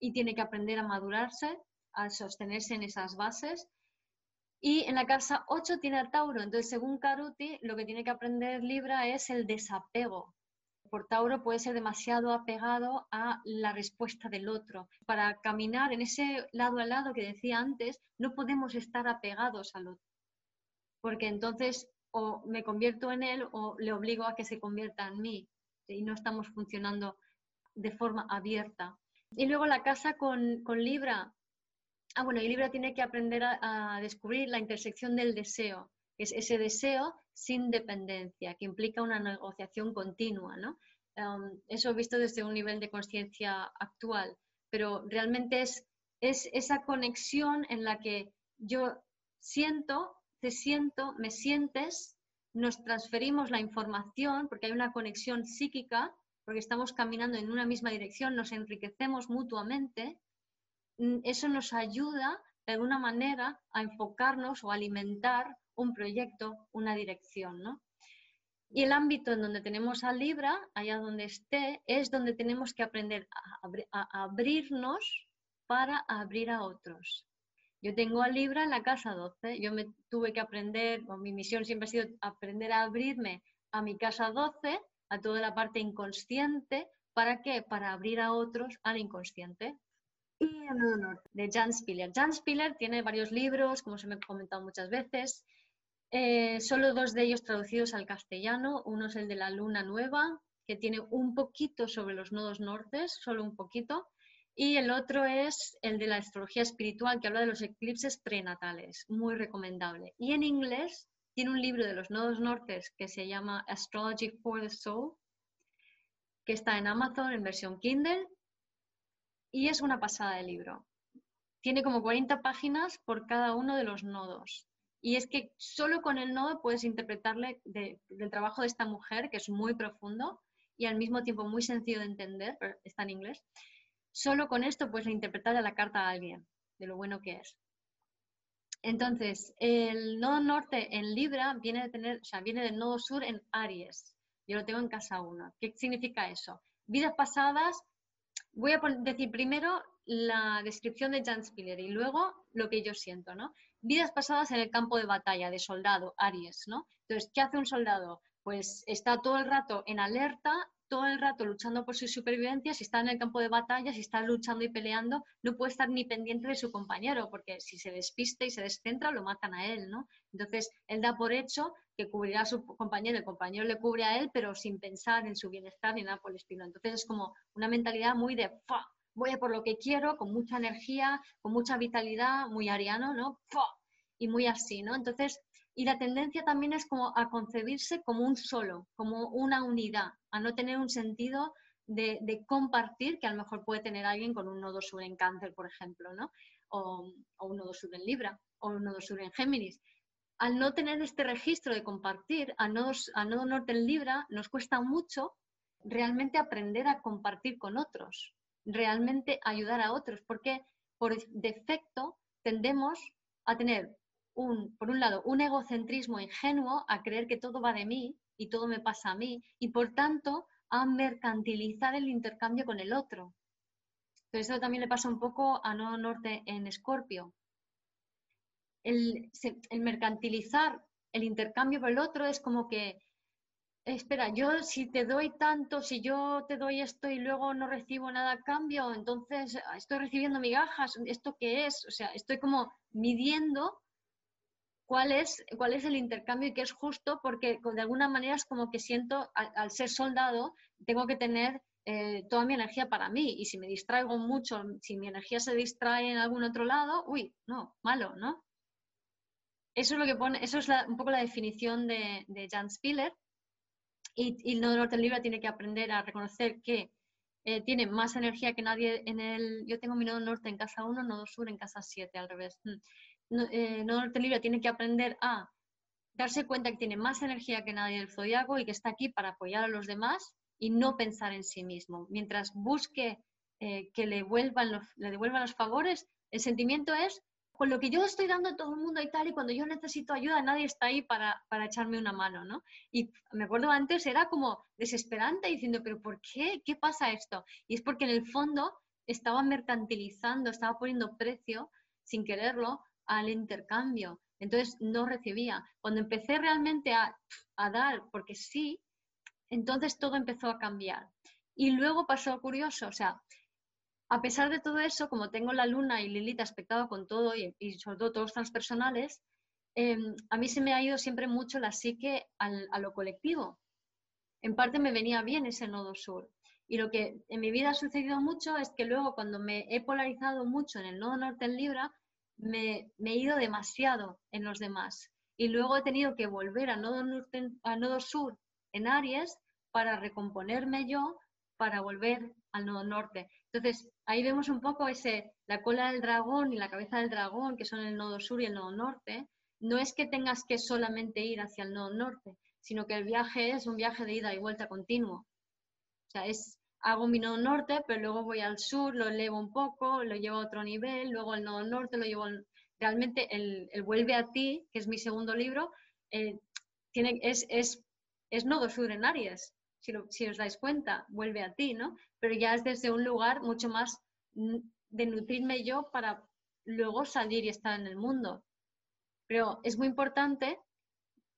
Y tiene que aprender a madurarse, a sostenerse en esas bases. Y en la casa 8 tiene a Tauro. Entonces, según Caruti, lo que tiene que aprender Libra es el desapego por Tauro puede ser demasiado apegado a la respuesta del otro. Para caminar en ese lado a lado que decía antes, no podemos estar apegados al otro, porque entonces o me convierto en él o le obligo a que se convierta en mí y no estamos funcionando de forma abierta. Y luego la casa con, Libra. Ah, bueno, y Libra tiene que aprender a descubrir la intersección del deseo es ese deseo sin dependencia, que implica una negociación continua, ¿no? Um, eso visto desde un nivel de conciencia actual, pero realmente es, es esa conexión en la que yo siento, te siento, me sientes, nos transferimos la información, porque hay una conexión psíquica, porque estamos caminando en una misma dirección, nos enriquecemos mutuamente, mm, eso nos ayuda de alguna manera a enfocarnos o alimentar un proyecto, una dirección, ¿no? Y el ámbito en donde tenemos a Libra, allá donde esté, es donde tenemos que aprender a, abrirnos para abrir a otros. Yo tengo a Libra en la casa 12, yo me tuve que aprender, o mi misión siempre ha sido aprender a abrirme a mi casa 12, a toda la parte inconsciente, ¿para qué? Para abrir a otros al inconsciente. Y el norte, de Jan Spiller. Jan Spiller tiene varios libros, como se me ha comentado muchas veces, eh, solo dos de ellos traducidos al castellano. Uno es el de la luna nueva, que tiene un poquito sobre los nodos nortes, solo un poquito. Y el otro es el de la astrología espiritual, que habla de los eclipses prenatales, muy recomendable. Y en inglés tiene un libro de los nodos nortes que se llama Astrology for the Soul, que está en Amazon en versión Kindle. Y es una pasada de libro. Tiene como 40 páginas por cada uno de los nodos. Y es que solo con el nodo puedes interpretarle del trabajo de esta mujer, que es muy profundo y al mismo tiempo muy sencillo de entender, pero está en inglés. Solo con esto puedes interpretarle la carta a alguien, de lo bueno que es. Entonces, el nodo norte en Libra viene, de tener, o sea, viene del nodo sur en Aries. Yo lo tengo en casa 1. ¿Qué significa eso? Vidas pasadas, voy a decir primero la descripción de Jan Spiller y luego lo que yo siento, ¿no? Vidas pasadas en el campo de batalla, de soldado, Aries, ¿no? Entonces, ¿qué hace un soldado? Pues está todo el rato en alerta, todo el rato luchando por su supervivencia, si está en el campo de batalla, si está luchando y peleando, no puede estar ni pendiente de su compañero, porque si se despiste y se descentra, lo matan a él, ¿no? Entonces, él da por hecho que cubrirá a su compañero, el compañero le cubre a él, pero sin pensar en su bienestar ni nada por el estilo. Entonces, es como una mentalidad muy de, ¡fa! Voy a por lo que quiero, con mucha energía, con mucha vitalidad, muy ariano, ¿no? Y muy así, ¿no? Entonces, y la tendencia también es como a concebirse como un solo, como una unidad, a no tener un sentido de, compartir que a lo mejor puede tener alguien con un nodo sur en cáncer, por ejemplo, ¿no? O, un nodo sur en Libra, o un nodo sur en Géminis. al no tener este registro de compartir, a nodo, a nodo norte en Libra, nos cuesta mucho realmente aprender a compartir con otros, realmente ayudar a otros, porque por defecto tendemos a tener, un, por un lado, un egocentrismo ingenuo, a creer que todo va de mí y todo me pasa a mí, y por tanto a mercantilizar el intercambio con el otro. Pero eso también le pasa un poco a Nodo Norte en Escorpio. El, el, mercantilizar el intercambio por el otro es como que, espera, yo si te doy tanto, si yo te doy esto y luego no recibo nada a cambio, entonces estoy recibiendo migajas, ¿esto qué es? O sea, estoy como midiendo cuál es, cuál es el intercambio y qué es justo, porque de alguna manera es como que siento, al, ser soldado, tengo que tener eh, toda mi energía para mí. Y si me distraigo mucho, si mi energía se distrae en algún otro lado, uy, no, malo, ¿no? Eso es lo que pone, eso es un poco la definición de, Jan Spiller. Y, el nodo norte en Libra tiene que aprender a reconocer que eh, tiene más energía que nadie en el. Yo tengo mi nodo norte en casa 1, nodo sur en casa 7, al revés. Mm no, eh, norte libre tiene que aprender a darse cuenta que tiene más energía que nadie del zodiaco y que está aquí para apoyar a los demás y no pensar en sí mismo. Mientras busque eh, que le, vuelvan le devuelvan los favores, el sentimiento es, con lo que yo estoy dando a todo el mundo y tal, y cuando yo necesito ayuda, nadie está ahí para, para echarme una mano, ¿no? Y me acuerdo antes, era como desesperante diciendo, pero ¿por qué? ¿Qué pasa esto? Y es porque en el fondo estaba mercantilizando, estaba poniendo precio, sin quererlo, al intercambio. Entonces no recibía. Cuando empecé realmente a, dar, porque sí, entonces todo empezó a cambiar. Y luego pasó curioso, o sea, a pesar de todo eso, como tengo la luna y Lilith aspectado con todo y, sobre todo todos transpersonales, em, a mí se me ha ido siempre mucho la psique a lo colectivo. En parte me venía bien ese nodo sur. Y lo que en mi vida ha sucedido mucho es que luego cuando me he polarizado mucho en el nodo norte en Libra, me, he ido demasiado en los demás. Y luego he tenido que volver a nodo, norte, a nodo sur en Aries para recomponerme yo, para volver al nodo norte. Entonces, ahí vemos un poco ese, la cola del dragón y la cabeza del dragón, que son el nodo sur y el nodo norte. No es que tengas que solamente ir hacia el nodo norte, sino que el viaje es un viaje de ida y vuelta continuo. O sea, es hago mi nodo norte, pero luego voy al sur, lo elevo un poco, lo llevo a otro nivel, luego el nodo norte lo llevo... Realmente el, Vuelve a ti, que es mi segundo libro, eh, tiene, es, es, es, nodo sur en Aries, si, os dais cuenta, vuelve a ti, ¿no? Pero ya es desde un lugar mucho más de nutrirme yo para luego salir y estar en el mundo. Pero es muy importante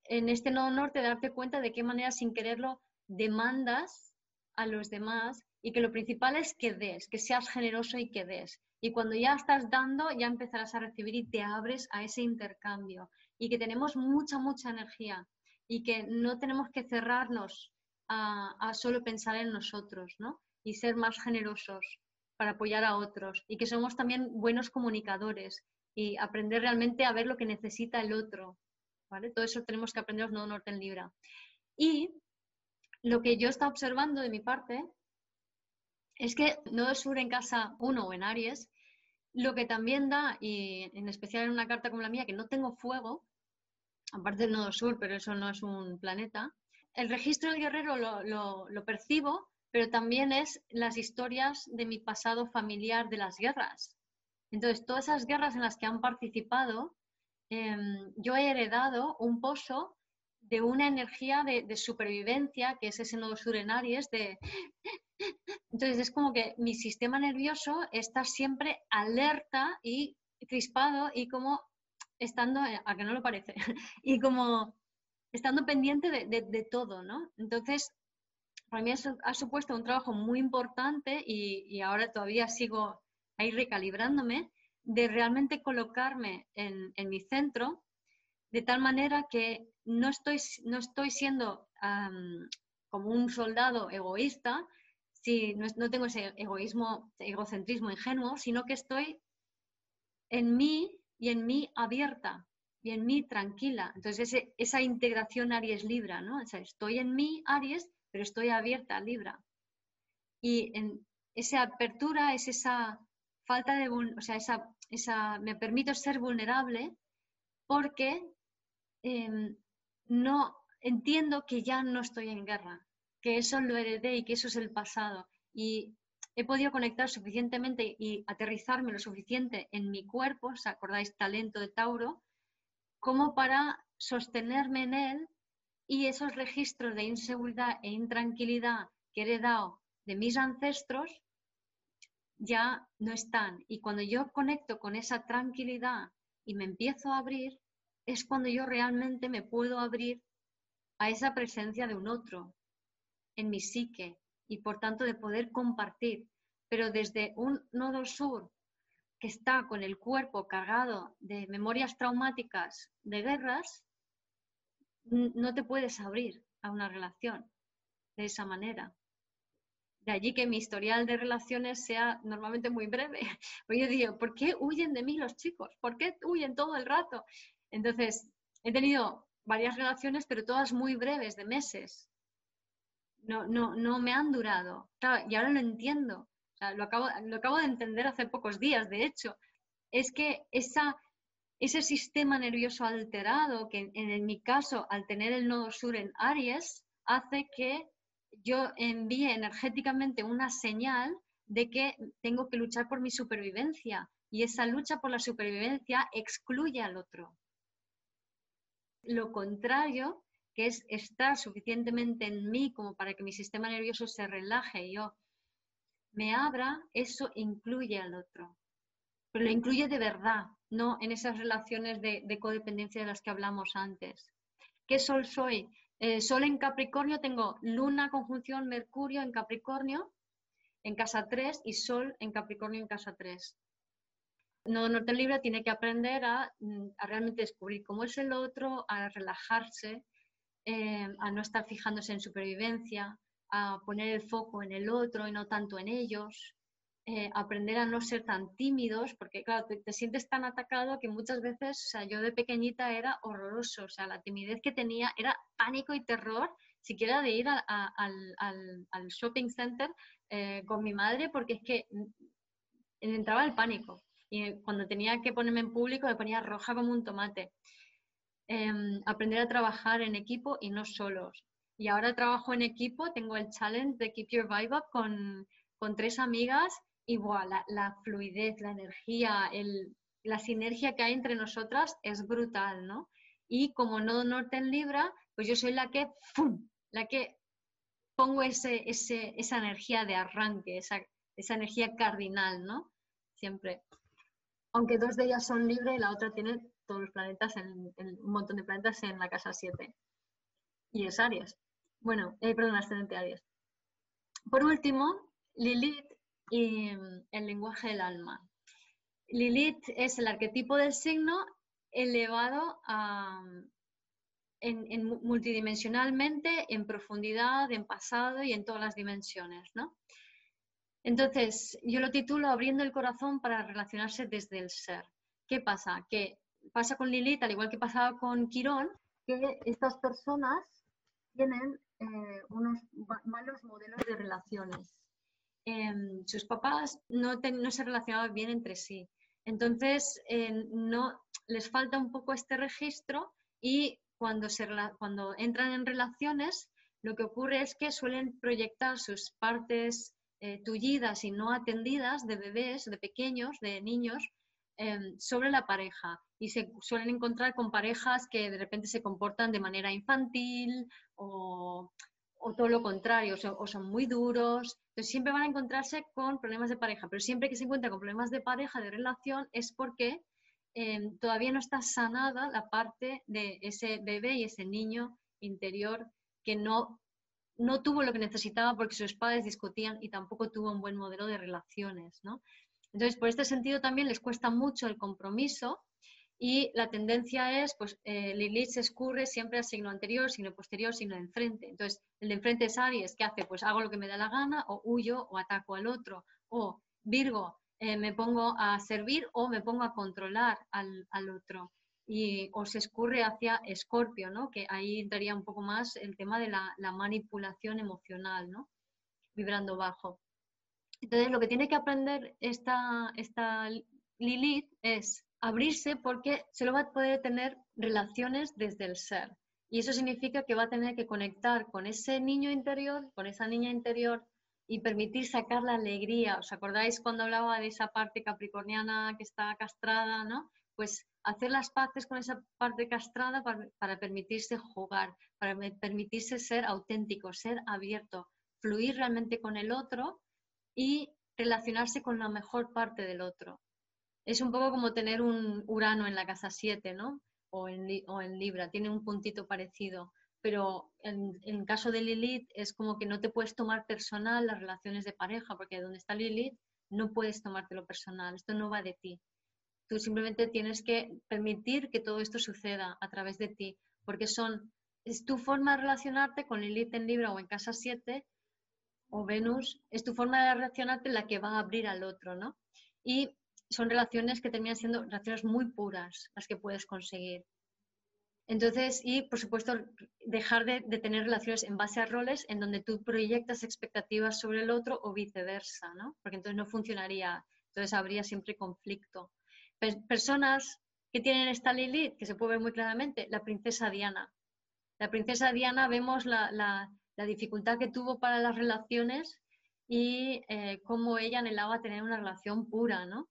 en este nodo norte darte cuenta de qué manera sin quererlo demandas a los demás y que lo principal es que des, que seas generoso y que des. Y cuando ya estás dando, ya empezarás a recibir y te abres a ese intercambio. Y que tenemos mucha, mucha energía y que no tenemos que cerrarnos a, solo pensar en nosotros, ¿no? Y ser más generosos para apoyar a otros. Y que somos también buenos comunicadores y aprender realmente a ver lo que necesita el otro. ¿vale? Todo eso tenemos que aprender no norte en Libra. Y lo que yo estaba observando de mi parte es que Nodo Sur en casa 1 o en Aries, lo que también da, y en especial en una carta como la mía, que no tengo fuego, aparte del Nodo Sur, pero eso no es un planeta, el registro del guerrero lo, percibo, pero también es las historias de mi pasado familiar de las guerras. Entonces, todas esas guerras en las que han participado, em, yo he heredado un pozo de una energía de, supervivencia, que es ese nodo sur en Aries, de... Entonces es como que mi sistema nervioso está siempre alerta y crispado y como estando, a que no lo parece, y como estando pendiente de, todo, ¿no? Entonces, para mí eso ha supuesto un trabajo muy importante y, ahora todavía sigo ahí recalibrándome de realmente colocarme en, mi centro de tal manera que no estoy, no estoy siendo como un soldado egoísta, si no, tengo ese egoísmo, egocentrismo ingenuo, sino que estoy en mí y en mí abierta y en mí tranquila. Entonces, esa integración Aries-Libra, ¿no? O sea, estoy en mí, Aries, pero estoy abierta a Libra. Y en esa apertura es esa falta de, o sea, esa, esa, me permito ser vulnerable porque em, no entiendo que ya no estoy en guerra, que eso lo heredé y que eso es el pasado. Y he podido conectar suficientemente y aterrizarme lo suficiente en mi cuerpo, ¿os acordáis? Talento de Tauro, como para sostenerme en él y esos registros de inseguridad e intranquilidad que he heredado de mis ancestros ya no están. Y cuando yo conecto con esa tranquilidad y me empiezo a abrir, es cuando yo realmente me puedo abrir a esa presencia de un otro en mi psique y por tanto de poder compartir. Pero desde un nodo sur que está con el cuerpo cargado de memorias traumáticas de guerras, no te puedes abrir a una relación de esa manera. De allí que mi historial de relaciones sea normalmente muy breve. Porque yo digo, ¿por qué huyen de mí los chicos? ¿Por qué huyen todo el rato? Entonces, he tenido varias relaciones, pero todas muy breves, de meses. No, no, no me han durado. y ahora lo entiendo. Lo, acabo, de entender hace pocos días, de hecho. Es que ese sistema nervioso alterado, que en, en mi caso, al tener el nodo sur en Aries, hace que yo envíe energéticamente una señal de que tengo que luchar por mi supervivencia y esa lucha por la supervivencia excluye al otro. Lo contrario, que es estar suficientemente en mí como para que mi sistema nervioso se relaje y yo me abra, eso incluye al otro. Pero lo incluye de verdad, no en esas relaciones de, de codependencia de las que hablamos antes. ¿Qué sol soy? Eh, sol en Capricornio, tengo Luna conjunción Mercurio en Capricornio en casa 3 y Sol en Capricornio en casa 3. No Norte Libre tiene que aprender mm, a, realmente descubrir cómo es el otro, a relajarse, eh, a no estar fijándose en supervivencia, a poner el foco en el otro y no tanto en ellos, eh, aprender a no ser tan tímidos, porque claro, te, sientes tan atacado que muchas veces, o sea, yo de pequeñita era horroroso, o sea, la timidez que tenía era pánico y terror, siquiera de ir al, shopping center eh, con mi madre, porque es que entraba el pánico. Y cuando tenía que ponerme en público me ponía roja como un tomate. Em, aprender a trabajar en equipo y no solos. Y ahora trabajo en equipo, tengo el challenge de Keep Your Vibe Up con, con tres amigas igual, la, fluidez, la energía, la sinergia que hay entre nosotras es brutal, ¿no? Y como nodo norte en Libra, pues yo soy la que, ¡fum! la que pongo ese, esa energía de arranque, esa, energía cardinal, ¿no? Siempre. Aunque dos de ellas son libres y la otra tiene todos los planetas, en, un montón de planetas en la casa 7. Y es Aries. Bueno, eh, perdón, ascendente Aries. Por último, Lilith y mm, el lenguaje del alma. Lilith es el arquetipo del signo elevado en, multidimensionalmente, en profundidad, en pasado y en todas las dimensiones. ¿no? Entonces, yo lo titulo Abriendo el corazón para relacionarse desde el ser. ¿Qué pasa? Que pasa con Lilith, al igual que pasaba con Quirón, que estas personas tienen eh, unos malos modelos de relaciones. Em, sus papás no, se relacionaban bien entre sí. Entonces, no, les falta un poco este registro y cuando entran en relaciones, lo que ocurre es que suelen proyectar sus partes eh, tullidas y no atendidas de bebés, de pequeños, de niños, em, sobre la pareja. Y se suelen encontrar con parejas que de repente se comportan de manera infantil o o todo lo contrario, o son, muy duros. Entonces siempre van a encontrarse con problemas de pareja, pero siempre que se encuentra con problemas de pareja, de relación, es porque em, todavía no está sanada la parte de ese bebé y ese niño interior que no, no tuvo lo que necesitaba porque sus padres discutían y tampoco tuvo un buen modelo de relaciones. ¿no? Entonces, por este sentido también les cuesta mucho el compromiso y la tendencia es, pues eh, Lilith se escurre siempre al signo anterior, signo posterior, signo de enfrente. Entonces, el de enfrente es Aries, ¿qué hace? Pues hago lo que me da la gana, o huyo, o ataco al otro. O Virgo, eh, me pongo a servir o me pongo a controlar al, otro. Y, o se escurre hacia Escorpio, ¿no? Que ahí entraría un poco más el tema de la, manipulación emocional, ¿no? Vibrando bajo. Entonces, lo que tiene que aprender esta, esta Lilith es abrirse porque solo va a poder tener relaciones desde el ser. Y eso significa que va a tener que conectar con ese niño interior, con esa niña interior y permitir sacar la alegría. ¿Os acordáis cuando hablaba de esa parte capricorniana que está castrada, no? Pues hacer las paces con esa parte castrada para, permitirse jugar, para permitirse ser auténtico, ser abierto, fluir realmente con el otro y relacionarse con la mejor parte del otro. Es un poco como tener un Urano en la casa 7, ¿no? O en, o en Libra, tiene un puntito parecido. Pero en, en caso de Lilith es como que no te puedes tomar personal las relaciones de pareja, porque donde está Lilith no puedes tomártelo personal, esto no va de ti. Tú simplemente tienes que permitir que todo esto suceda a través de ti, porque son, es tu forma de relacionarte con Lilith en Libra o en casa 7 o Venus, es tu forma de relacionarte la que va a abrir al otro, ¿no? Y son relaciones que terminan siendo relaciones muy puras las que puedes conseguir. Entonces, y por supuesto, dejar de, tener relaciones en base a roles en donde tú proyectas expectativas sobre el otro o viceversa, ¿no? Porque entonces no funcionaría, entonces habría siempre conflicto. personas que tienen esta Lilith, que se puede ver muy claramente, la princesa Diana. La princesa Diana vemos la, la dificultad que tuvo para las relaciones y eh, cómo ella anhelaba tener una relación pura, ¿no?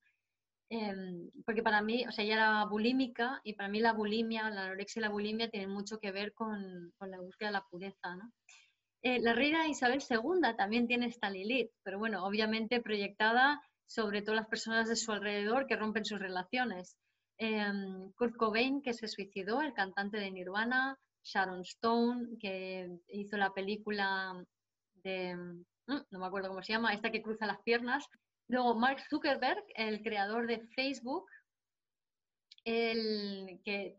Em, porque para mí, o sea, ella era bulímica y para mí la bulimia, la anorexia y la bulimia tienen mucho que ver con, la búsqueda de la pureza. Eh, la reina Isabel II también tiene esta Lilith, pero bueno, obviamente proyectada sobre todas las personas de su alrededor que rompen sus relaciones. Em, Kurt Cobain, que se suicidó, el cantante de Nirvana, Sharon Stone, que hizo la película de, mm, no me acuerdo cómo se llama, esta que cruza las piernas. Luego Mark Zuckerberg, el creador de Facebook, el, que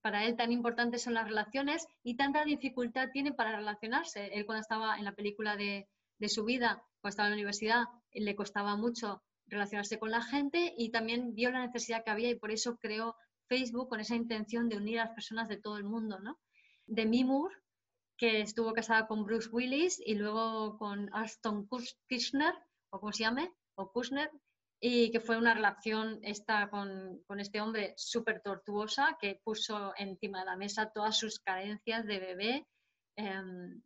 para él tan importantes son las relaciones y tanta dificultad tiene para relacionarse. Él cuando estaba en la película de, de su vida, cuando estaba en la universidad, le costaba mucho relacionarse con la gente y también vio la necesidad que había y por eso creó Facebook con esa intención de unir a las personas de todo el mundo, ¿no? De Mimur, que estuvo casada con Bruce Willis y luego con Aston Kushner, o como se llame, o Kushner, y que fue una relación esta con, este hombre súper tortuosa que puso encima de la mesa todas sus carencias de bebé. Em,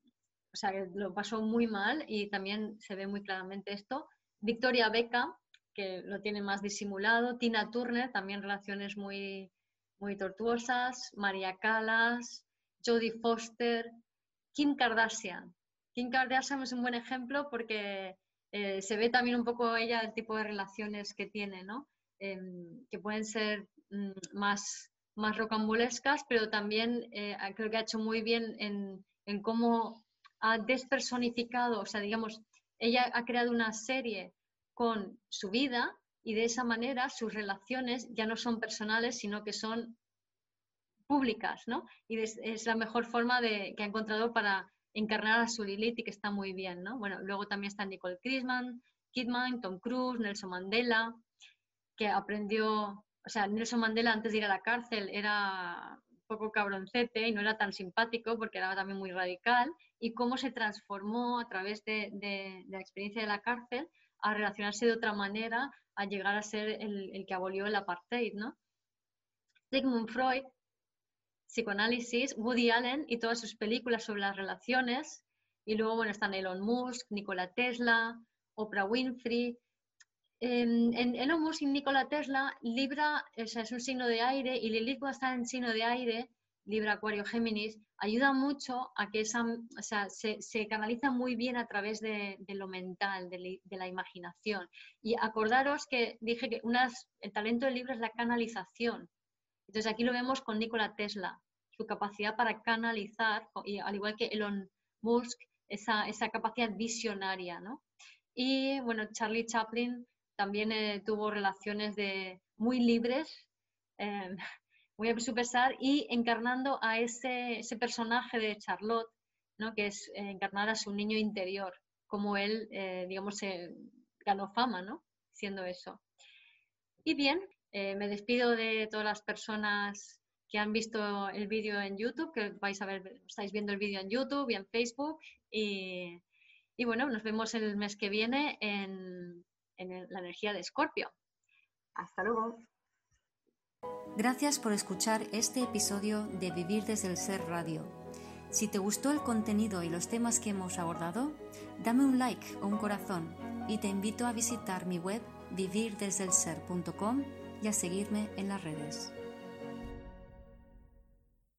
o sea, que lo pasó muy mal y también se ve muy claramente esto. Victoria Beckham, que lo tiene más disimulado. Tina Turner, también relaciones muy, muy tortuosas. María Calas, Jodie Foster, Kim Kardashian. Kim Kardashian es un buen ejemplo porque eh, se ve también un poco ella el tipo de relaciones que tiene, ¿no? Em, que pueden ser mm, más, más rocambolescas, pero también eh, creo que ha hecho muy bien en, en cómo ha despersonificado, o sea, digamos, ella ha creado una serie con su vida y de esa manera sus relaciones ya no son personales, sino que son públicas, ¿no? Y es, la mejor forma de, que ha encontrado para encarnar a su Lilith y que está muy bien, ¿no? Bueno, luego también está Nicole Kidman, Kidman, Tom Cruise, Nelson Mandela, que aprendió, o sea, Nelson Mandela antes de ir a la cárcel era un poco cabroncete y no era tan simpático porque era también muy radical, y cómo se transformó a través de, la experiencia de la cárcel a relacionarse de otra manera, a llegar a ser el, el que abolió el apartheid, ¿no? Sigmund Freud psicoanálisis, Woody Allen y todas sus películas sobre las relaciones. Y luego, bueno, están Elon Musk, Nikola Tesla, Oprah Winfrey. En, Elon Musk y Nikola Tesla, Libra es un signo de aire y Lilith cuando está en signo de aire, Libra, Acuario, Géminis, ayuda mucho a que esa, o sea, se, canaliza muy bien a través de, lo mental, de, la imaginación. Y acordaros que dije que unas, el talento de Libra es la canalización. Entonces aquí lo vemos con Nikola Tesla, su capacidad para canalizar, y al igual que Elon Musk, esa, esa capacidad visionaria, ¿no? Y bueno, Charlie Chaplin también eh, tuvo relaciones de, muy libres, eh, muy a su pesar, y encarnando a ese, ese personaje de Charlotte, ¿no? que es eh, encarnar a su niño interior, como él, digamos, ganó fama, ¿no? Siendo eso. Y bien, eh, me despido de todas las personas que han visto el vídeo en YouTube, que vais a ver, estáis viendo el vídeo en YouTube y en Facebook. Y, bueno, nos vemos el mes que viene en, en la energía de Escorpio. Hasta luego. Gracias por escuchar este episodio de Vivir desde el Ser Radio. Si te gustó el contenido y los temas que hemos abordado, dame un like o un corazón y te invito a visitar mi web vivirdesdelser.com y a seguirme en las redes.